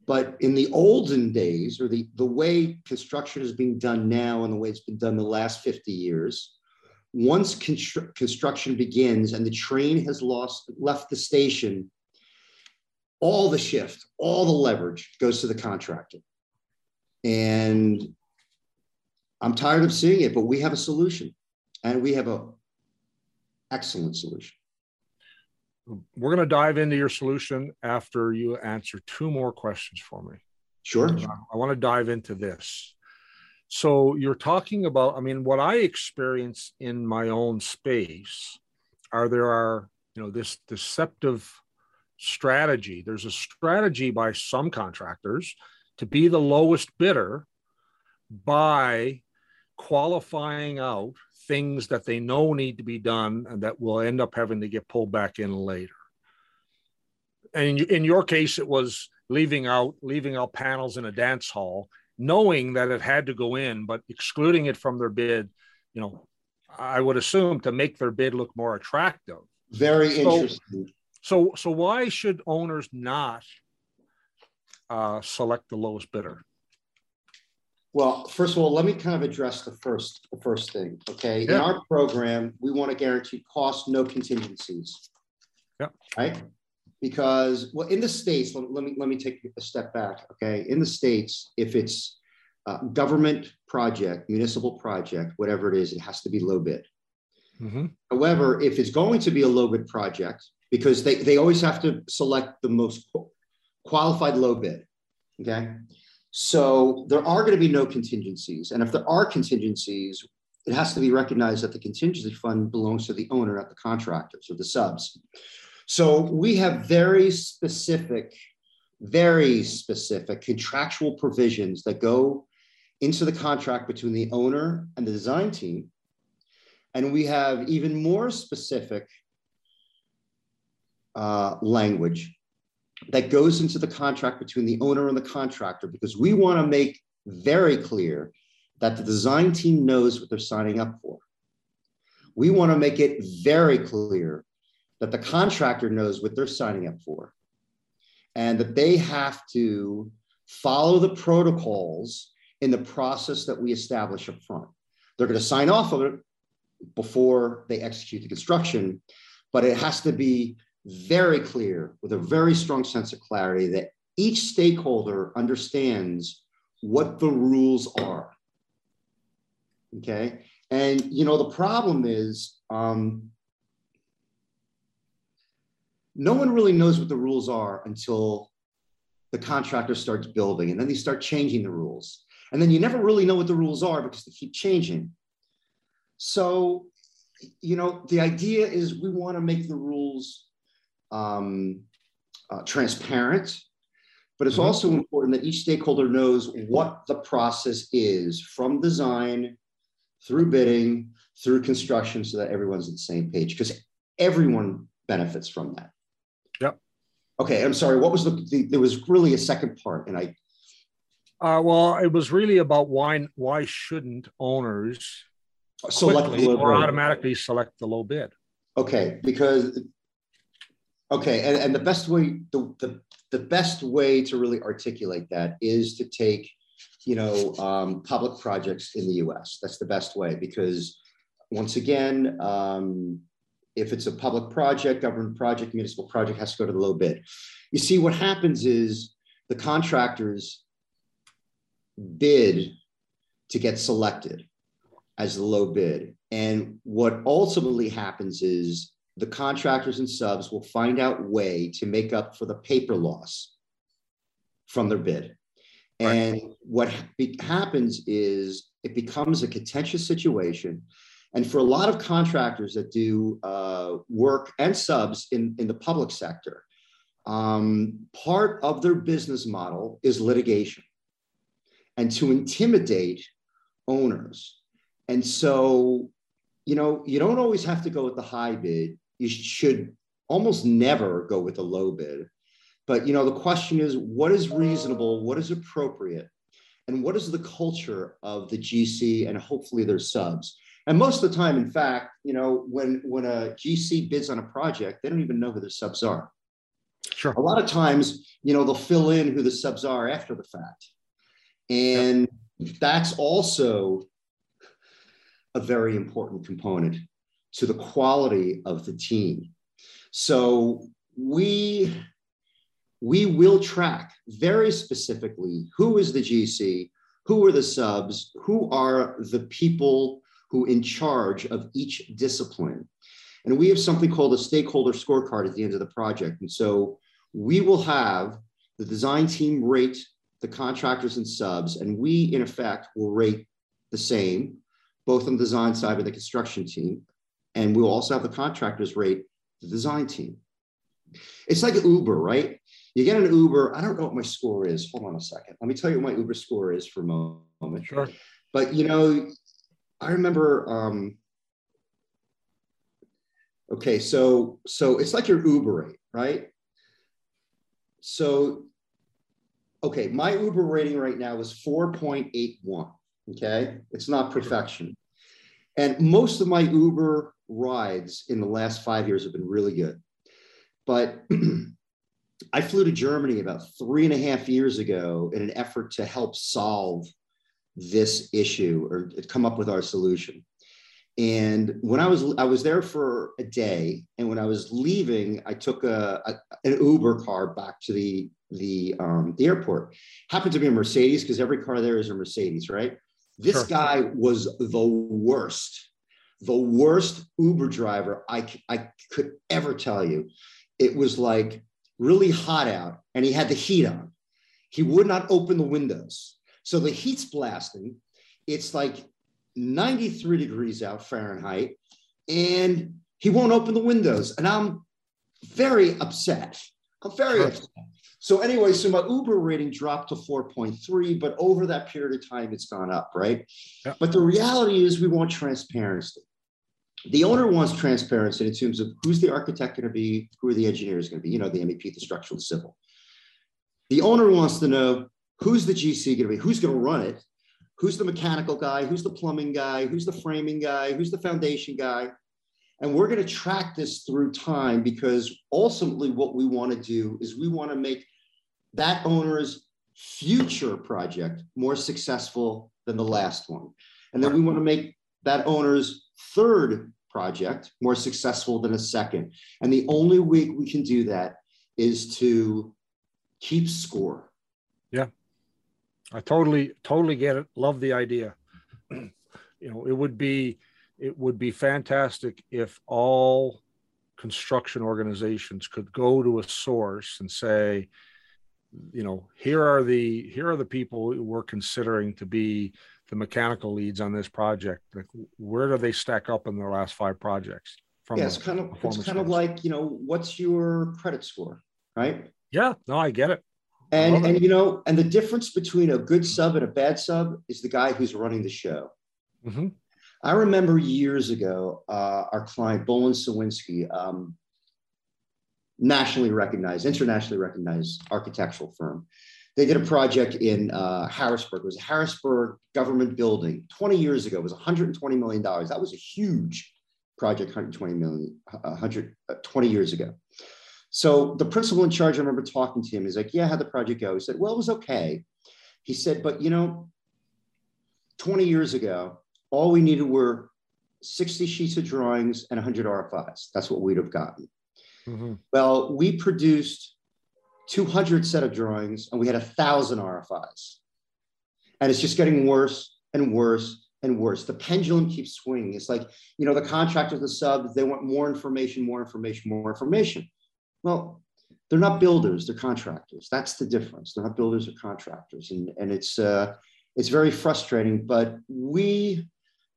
but in the olden days, or the, the way construction is being done now and the way it's been done the last 50 years, once constru- construction begins and the train has lost left the station, all the shift, all the leverage goes to the contractor. And I'm tired of seeing it, but we have a solution and we have a excellent solution. We're going to dive into your solution after you answer two more questions for me. Sure. I want to dive into this. So you're talking about, I mean, what I experience in my own space are there are, you know, this deceptive strategy. There's a strategy by some contractors to be the lowest bidder by qualifying out things that they know need to be done and that will end up having to get pulled back in later. And in, in your case, it was leaving out leaving out panels in a dance hall, knowing that it had to go in, but excluding it from their bid. You know, I would assume to make their bid look more attractive. Very So- interesting. So, so why should owners not uh, select the lowest bidder? Well, first of all, let me kind of address the first the first thing. Okay, in our program, we want to guarantee cost, no contingencies. Yeah. Right. Because well, in the states, let, let me let me take a step back. Okay, in the states, if it's a government project, municipal project, whatever it is, it has to be low bid. Mm-hmm. However, if it's going to be a low bid project, because they, they always have to select the most qualified low bid. Okay. So there are going to be no contingencies. And if there are contingencies, it has to be recognized that the contingency fund belongs to the owner, not the contractors or the subs. So we have very specific, very specific contractual provisions that go into the contract between the owner and the design team. And we have even more specific uh, language that goes into the contract between the owner and the contractor because we want to make very clear that the design team knows what they're signing up for. We want to make it very clear that the contractor knows what they're signing up for and that they have to follow the protocols in the process that we establish up front. They're going to sign off of it before they execute the construction, but it has to be very clear with a very strong sense of clarity that each stakeholder understands what the rules are. Okay. And, you know, the problem is um, no one really knows what the rules are until the contractor starts building and then they start changing the rules. And then you never really know what the rules are because they keep changing. So, you know, the idea is we want to make the rules um, uh, transparent, but it's Mhm. also important that each stakeholder knows what the process is from design through bidding through construction so that everyone's on the same page because everyone benefits from that. Yep. Okay, I'm sorry. What was the, the there was really a second part and I Uh, well, it was really about why why shouldn't owners select quickly or automatically select the low bid? Okay, because okay, and, and the best way the, the the best way to really articulate that is to take, you know, um, public projects in the U.S. That's the best way because once again, um, if it's a public project, government project, municipal project has to go to the low bid. You see, what happens is the contractors bid to get selected as the low bid. And what ultimately happens is the contractors and subs will find out way to make up for the paper loss from their bid. Right. And what happens is it becomes a contentious situation. And for a lot of contractors that do uh, work and subs in, in the public sector, um, part of their business model is litigation and to intimidate owners. And so, you know, you don't always have to go with the high bid. You should almost never go with the low bid. But, you know, the question is what is reasonable? What is appropriate? And what is the culture of the GC and hopefully their subs? And most of the time, in fact, you know, when, when a GC bids on a project, they don't even know who their subs are. Sure. A lot of times, you know, they'll fill in who the subs are after the fact. And that's also a very important component to the quality of the team. So we we will track very specifically who is the GC, who are the subs, who are the people who in charge of each discipline. And we have something called a stakeholder scorecard at the end of the project. And so we will have the design team rate the contractors and subs, and we, in effect, will rate the same, both on the design side and the construction team. And we'll also have the contractors rate the design team. It's like Uber, right? You get an Uber. I don't know what my score is. Hold on a second. Let me tell you what my Uber score is for a moment. Sure. But you know, I remember. Um, okay, so so it's like your Uber rate, right? So, okay, my Uber rating right now is four point eight one. Okay, it's not perfection, and most of my Uber rides in the last five years have been really good. But I flew to Germany about three and a half years ago in an effort to help solve this issue or come up with our solution. And when I was I was there for a day, and when I was leaving, I took a, a an Uber car back to the the um, the airport. Happened to be a Mercedes because every car there is a Mercedes, right? This sure. guy was the worst, the worst Uber driver I I could ever tell you. It was like really hot out, and he had the heat on. He would not open the windows, so the heat's blasting. It's like 93 degrees out Fahrenheit, and he won't open the windows. And I'm very upset. I'm very sure. upset. So, anyway, so my Uber rating dropped to 4.3, but over that period of time, it's gone up, right? Yeah. But the reality is, we want transparency. The owner wants transparency in terms of who's the architect going to be, who are the engineers going to be, you know, the MEP, the structural, the civil. The owner wants to know who's the GC going to be, who's going to run it, who's the mechanical guy, who's the plumbing guy, who's the framing guy, who's the foundation guy. And we're going to track this through time because ultimately what we want to do is we want to make that owner's future project more successful than the last one. And then we want to make that owner's third project more successful than a second. And the only way we can do that is to keep score. Yeah. I totally, totally get it. Love the idea. you know, it would be, it would be fantastic if all construction organizations could go to a source and say, you know, here are the here are the people we're considering to be the mechanical leads on this project. Like, where do they stack up in their last five projects? From yeah, it's kind of it's kind of like you know, what's your credit score, right? Yeah, no, I get it. And and you know, and the difference between a good sub and a bad sub is the guy who's running the show. Mm-hmm. I remember years ago, uh, our client Bohlin Cywinski, um, nationally recognized, internationally recognized architectural firm. They did a project in uh, Harrisburg. It was a Harrisburg government building 20 years ago. It was 120 million dollars. That was a huge project, 120 million, 120 uh, years ago. So the principal in charge, I remember talking to him. He's like, "Yeah, how'd the project go?" He said, "Well, it was okay." He said, "But you know, 20 years ago, all we needed were 60 sheets of drawings and 100 RFIs. That's what we'd have gotten." Mm-hmm. Well, we produced 200 set of drawings and we had a thousand RFIs. And it's just getting worse and worse and worse. The pendulum keeps swinging. It's like, you know, the contractors, the subs, they want more information, more information, more information. Well, they're not builders, they're contractors. That's the difference. They're not builders or contractors. And, and it's, uh, it's very frustrating, but we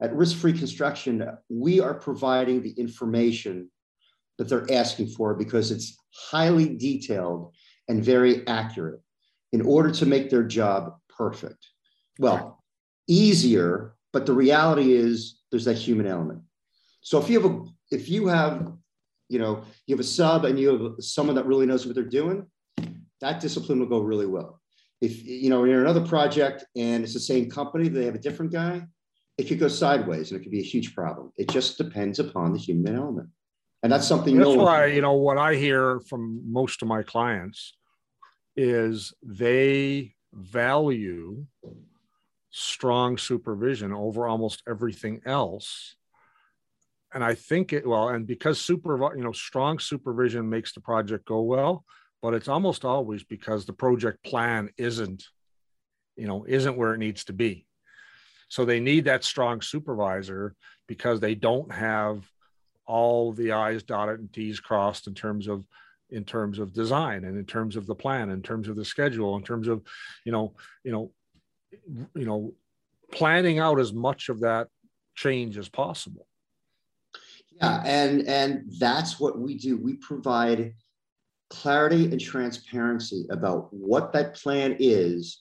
at Risk Free Construction, we are providing the information that they're asking for because it's highly detailed and very accurate in order to make their job perfect. Well, easier, but the reality is there's that human element. So if you have a if you have you know, you have a sub and you have someone that really knows what they're doing, that discipline will go really well. If you know you're in another project and it's the same company, they have a different guy, it could go sideways and it could be a huge problem. It just depends upon the human element. And that's something that's why, you know, what I hear from most of my clients is they value strong supervision over almost everything else and I think it well, and because super, you know, strong supervision makes the project go well, but it's almost always because the project plan isn't, you know, isn't where it needs to be. So they need that strong supervisor because they don't have all the I's dotted and T's crossed in terms of in terms of design and in terms of the plan, in terms of the schedule, in terms of, you know, you know, you know, planning out as much of that change as possible. Yeah, and and that's what we do. We provide clarity and transparency about what that plan is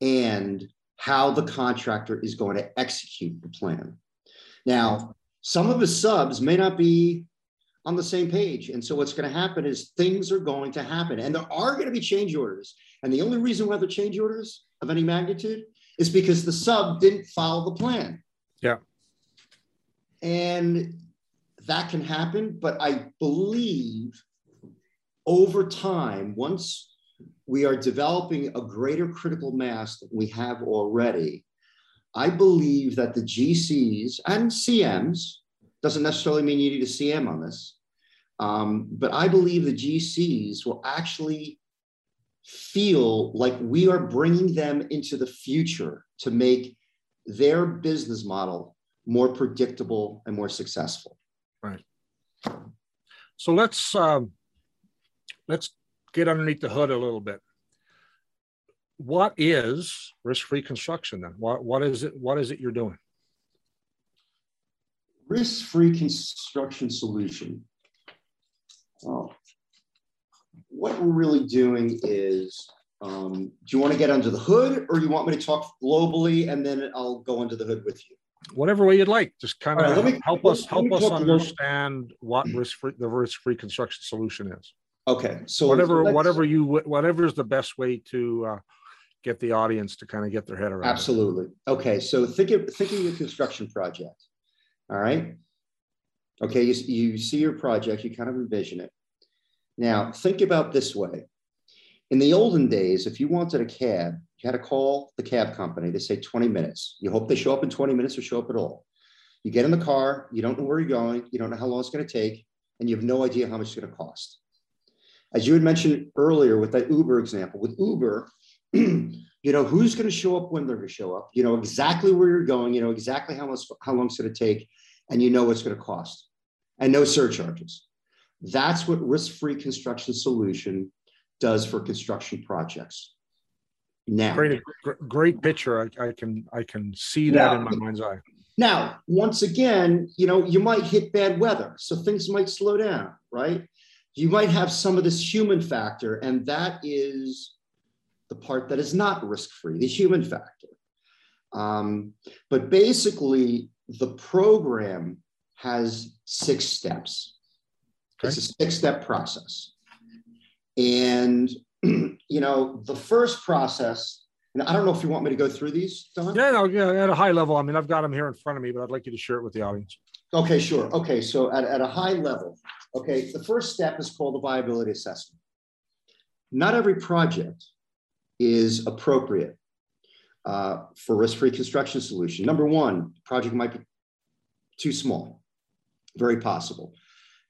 and how the contractor is going to execute the plan. Now, some of the subs may not be on the same page. And so what's going to happen is things are going to happen and there are going to be change orders. And the only reason why the change orders of any magnitude is because the sub didn't follow the plan. Yeah. And that can happen, but I believe over time, once we are developing a greater critical mass than we have already, I believe that the GCs and CMs doesn't necessarily mean you need a CM on this, um, but I believe the GCs will actually feel like we are bringing them into the future to make their business model more predictable and more successful. Right. So let's um, let's get underneath the hood a little bit. What is risk-free construction then? What, what is it? What is it you're doing? Risk-free construction solution. Well, what we're really doing is, um, do you want to get under the hood or you want me to talk globally and then I'll go under the hood with you? Whatever way you'd like, just kind of right, help us help us understand what risk free the risk free construction solution is. Okay, so whatever whatever you whatever is the best way to uh, get the audience to kind of get their head around. Absolutely. It. Okay, so think of thinking of construction project. All right. Okay, you, you see your project, you kind of envision it. Now, think about this way. In the olden days, if you wanted a cab, you had to call the cab company. They say 20 minutes. You hope they show up in 20 minutes or show up at all. You get in the car, you don't know where you're going, you don't know how long it's going to take, and you have no idea how much it's going to cost. As you had mentioned earlier with that Uber example, with Uber, you know who's going to show up when they're going to show up. You know exactly where you're going. You know exactly how much how long it's going to take, and you know what's going to cost, and no surcharges. That's what risk-free construction solution does for construction projects. Now, great, great picture. I, I can I can see that now, in my mind's eye. Now, once again, you know you might hit bad weather, so things might slow down, right? You might have some of this human factor, and that is the part that is not risk-free, the human factor. Um, but basically, the program has six steps. Okay. It's a six-step process. And you know, the first process, and I don't know if you want me to go through these, Don. Yeah, no, yeah, at a high level. I mean, I've got them here in front of me, but I'd like you to share it with the audience. Okay, sure. Okay, so at, at a high level, okay, the first step is called the viability assessment. Not every project is appropriate uh, for risk-free construction solution. Number one, project might be too small, very possible.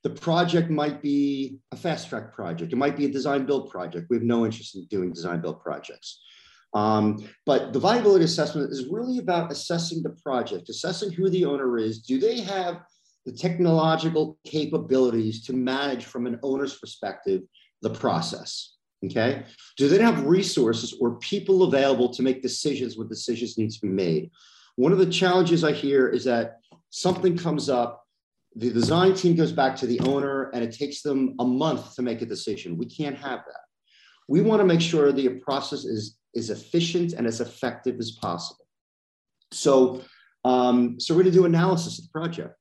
The project might be a fast track project. It might be a design build project. We have no interest in doing design build projects. Um, but the viability assessment is really about assessing the project, assessing who the owner is. Do they have the technological capabilities to manage from an owner's perspective the process? Okay. Do they have resources or people available to make decisions when decisions need to be made? One of the challenges I hear is that something comes up the design team goes back to the owner and it takes them a month to make a decision. We can't have that. We want to make sure the process is, is efficient and as effective as possible. So, um, so we're going to do analysis of the project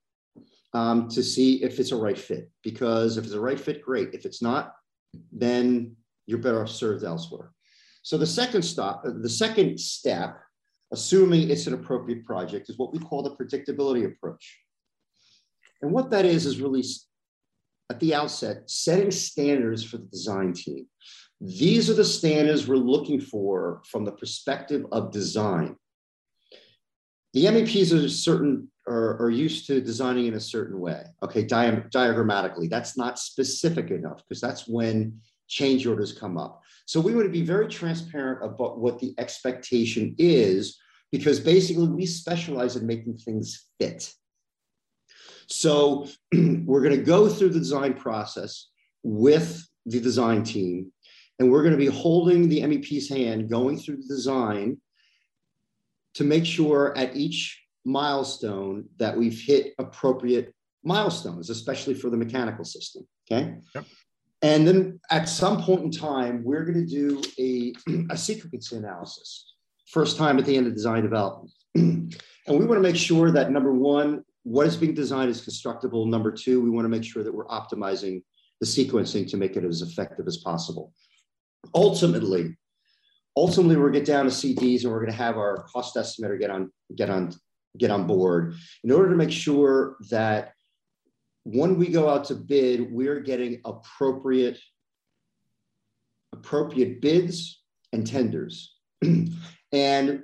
um, to see if it's a right fit. Because if it's a right fit, great. If it's not, then you're better served elsewhere. So the second stop, uh, the second step, assuming it's an appropriate project, is what we call the predictability approach. And what that is, is really at the outset, setting standards for the design team. These are the standards we're looking for from the perspective of design. The MEPs are certain are, are used to designing in a certain way. Okay, diagrammatically, that's not specific enough because that's when change orders come up. So we want to be very transparent about what the expectation is because basically we specialize in making things fit. So we're going to go through the design process with the design team, and we're going to be holding the MEP's hand going through the design to make sure at each milestone that we've hit appropriate milestones, especially for the mechanical system. Okay. Yep. And then at some point in time, we're going to do a, a sequence analysis, first time at the end of design development. and we want to make sure that number one, what is being designed is constructible. Number two, we want to make sure that we're optimizing the sequencing to make it as effective as possible. Ultimately, ultimately, we're get down to CDs and we're going to have our cost estimator get on, get on, get on board in order to make sure that when we go out to bid, we're getting appropriate appropriate bids and tenders. and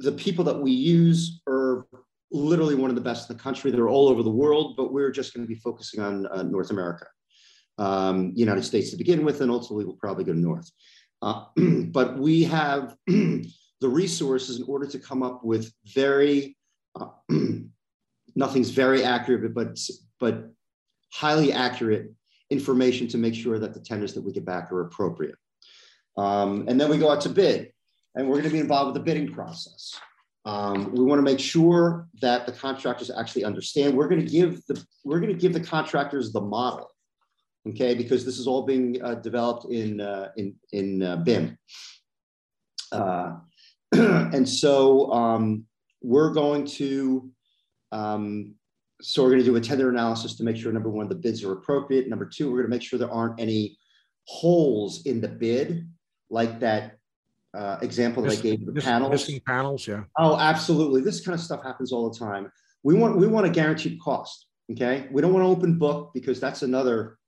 the people that we use are literally one of the best in the country. They're all over the world, but we're just going to be focusing on uh, North America, um, United States to begin with, and ultimately we'll probably go to north. Uh, but we have the resources in order to come up with very, uh, nothing's very accurate, but, but highly accurate information to make sure that the tenders that we get back are appropriate. Um, and then we go out to bid, and we're going to be involved with the bidding process. Um, we want to make sure that the contractors actually understand. We're going to give the we're going to give the contractors the model, okay? Because this is all being uh, developed in uh, in in uh, BIM, uh, and so um, we're going to um, so we're going to do a tender analysis to make sure number one the bids are appropriate. Number two, we're going to make sure there aren't any holes in the bid, like that uh, example that I gave the panels. Missing panels, yeah. Oh, absolutely. This kind of stuff happens all the time. We want we want a guaranteed cost. Okay, we don't want to open book because that's another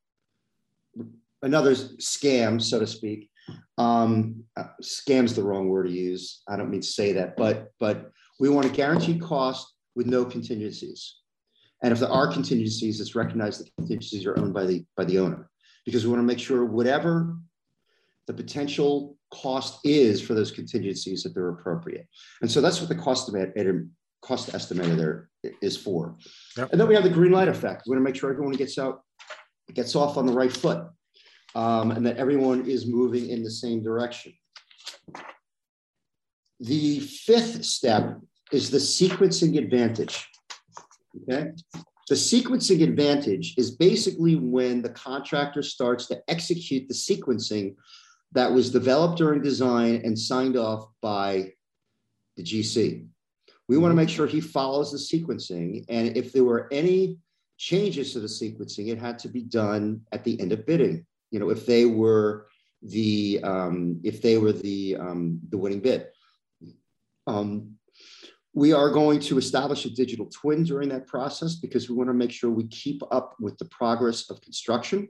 another scam, so to speak. Um, uh, scam's the wrong word to use. I don't mean to say that, but but we want a guaranteed cost with no contingencies. And if there are contingencies, it's recognized that contingencies are owned by the by the owner because we want to make sure whatever the potential cost is for those contingencies that they're appropriate. And so that's what the cost estimator, cost estimator there is for. Yep. And then we have the green light effect. We want to make sure everyone gets out, gets off on the right foot, um, and that everyone is moving in the same direction. The fifth step is the sequencing advantage. Okay. The sequencing advantage is basically when the contractor starts to execute the sequencing that was developed during design and signed off by the GC. We want to make sure he follows the sequencing. And if there were any changes to the sequencing, it had to be done at the end of bidding. You know, if they were the um, if they were the um, the winning bid. Um, we are going to establish a digital twin during that process because we want to make sure we keep up with the progress of construction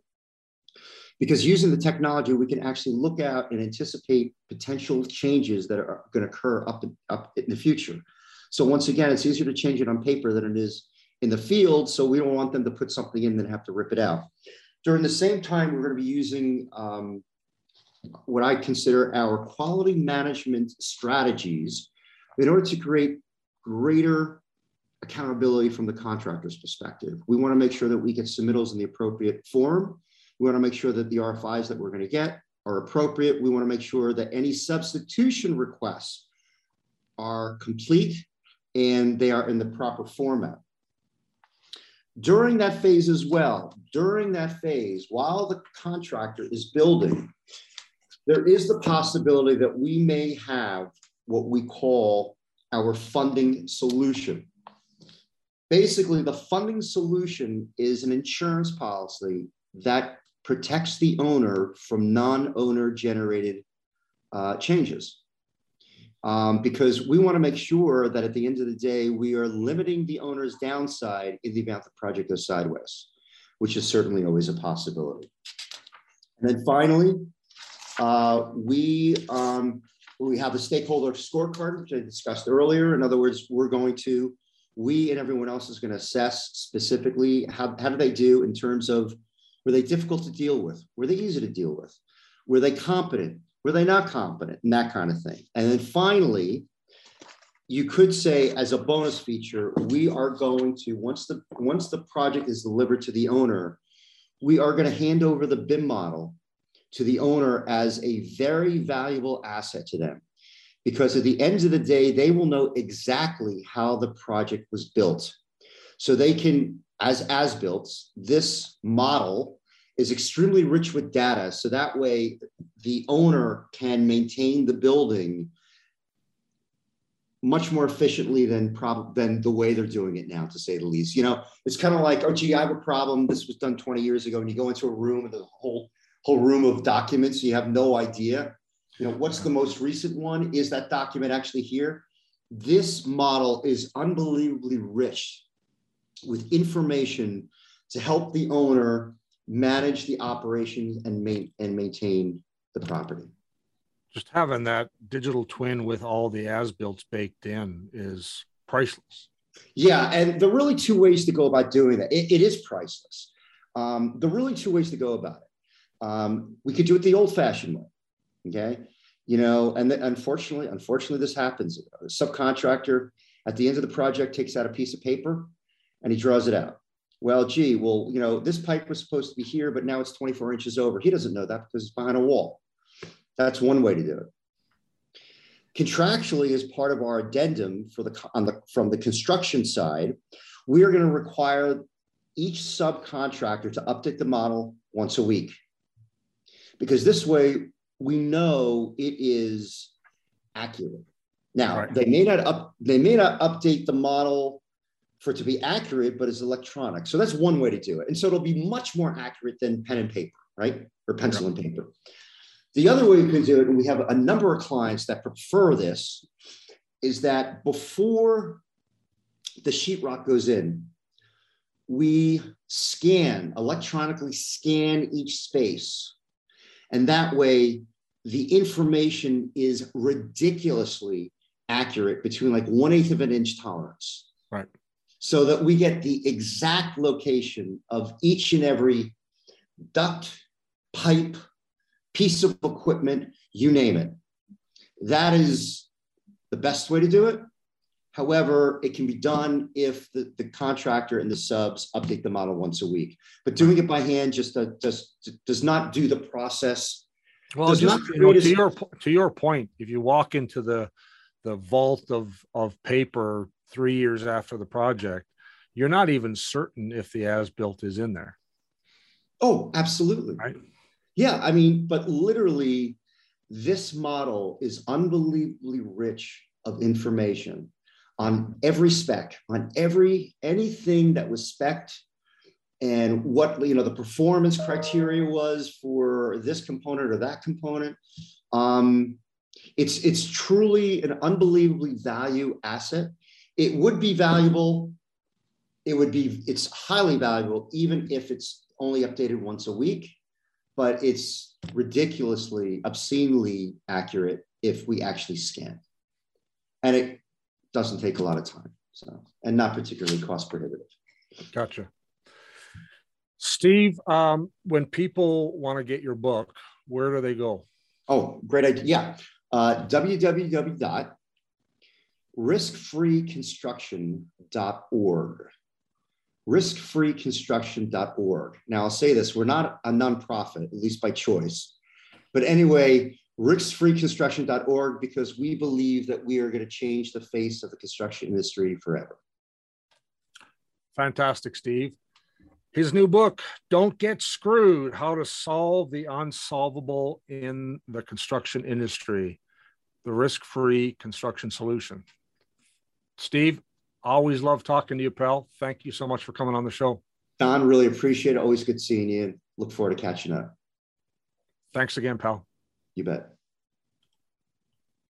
because using the technology, we can actually look out and anticipate potential changes that are going to occur up, up in the future. So once again, it's easier to change it on paper than it is in the field. So we don't want them to put something in and have to rip it out. During the same time, we're going to be using um, what I consider our quality management strategies in order to create greater accountability from the contractor's perspective. We want to make sure that we get submittals in the appropriate form we want to make sure that the RFIs that we're going to get are appropriate. We want to make sure that any substitution requests are complete and they are in the proper format. During that phase as well, during that phase, while the contractor is building, there is the possibility that we may have what we call our funding solution. Basically, the funding solution is an insurance policy that protects the owner from non-owner generated uh, changes. Um, because we want to make sure that at the end of the day, we are limiting the owner's downside in the event the project goes sideways, which is certainly always a possibility. And then finally, uh, we, um, we have the stakeholder scorecard, which I discussed earlier. In other words, we're going to, we and everyone else is going to assess specifically how, how do they do in terms of were they difficult to deal with? Were they easy to deal with? Were they competent? Were they not competent? And that kind of thing. And then finally, you could say as a bonus feature, we are going to, once the once the project is delivered to the owner, we are going to hand over the BIM model to the owner as a very valuable asset to them. Because at the end of the day, they will know exactly how the project was built. So they can as as built, this model is extremely rich with data. So that way the owner can maintain the building much more efficiently than prob- than the way they're doing it now, to say the least. You know, it's kind of like, oh, gee, I have a problem. This was done 20 years ago, and you go into a room and the whole whole room of documents, you have no idea. You know, what's the most recent one? Is that document actually here? This model is unbelievably rich with information to help the owner manage the operations and, main, and maintain the property. Just having that digital twin with all the as-built baked in is priceless. Yeah, and there are really two ways to go about doing that. it, it is priceless. Um, there are really two ways to go about it. Um, we could do it the old-fashioned way. Okay, you know, and the, unfortunately, unfortunately, this happens. A subcontractor at the end of the project takes out a piece of paper and he draws it out. Well, gee, well, you know, this pipe was supposed to be here, but now it's 24 inches over. He doesn't know that because it's behind a wall. That's one way to do it. Contractually, as part of our addendum for the, on the from the construction side, we are going to require each subcontractor to update the model once a week. Because this way we know it is accurate. Now right. they may not up they may not update the model for it to be accurate, but it's electronic. So that's one way to do it. And so it'll be much more accurate than pen and paper, right? Or pencil and paper. The other way we can do it, and we have a number of clients that prefer this, is that before the sheetrock goes in, we scan, electronically scan each space. And that way, the information is ridiculously accurate between like one eighth of an inch tolerance. Right. So that we get the exact location of each and every duct, pipe, piece of equipment, you name it. That is the best way to do it. However, it can be done if the, the contractor and the subs update the model once a week. But doing it by hand just, uh, just does not do the process well, just, you know, to your to your point, if you walk into the the vault of of paper three years after the project, you're not even certain if the as built is in there. Oh, absolutely. Right. Yeah, I mean, but literally, this model is unbelievably rich of information on every spec, on every anything that was spec'd and what you know the performance criteria was for this component or that component. Um, it's it's truly an unbelievably value asset. It would be valuable. It would be it's highly valuable even if it's only updated once a week, but it's ridiculously obscenely accurate if we actually scan, and it doesn't take a lot of time. So and not particularly cost prohibitive. Gotcha. Steve, um, when people want to get your book, where do they go? Oh, great idea. Yeah. Uh, www.riskfreeconstruction.org. Riskfreeconstruction.org. Now, I'll say this we're not a nonprofit, at least by choice. But anyway, riskfreeconstruction.org because we believe that we are going to change the face of the construction industry forever. Fantastic, Steve. His new book, Don't Get Screwed How to Solve the Unsolvable in the Construction Industry, the risk free construction solution. Steve, always love talking to you, pal. Thank you so much for coming on the show. Don, really appreciate it. Always good seeing you. Look forward to catching up. Thanks again, pal. You bet.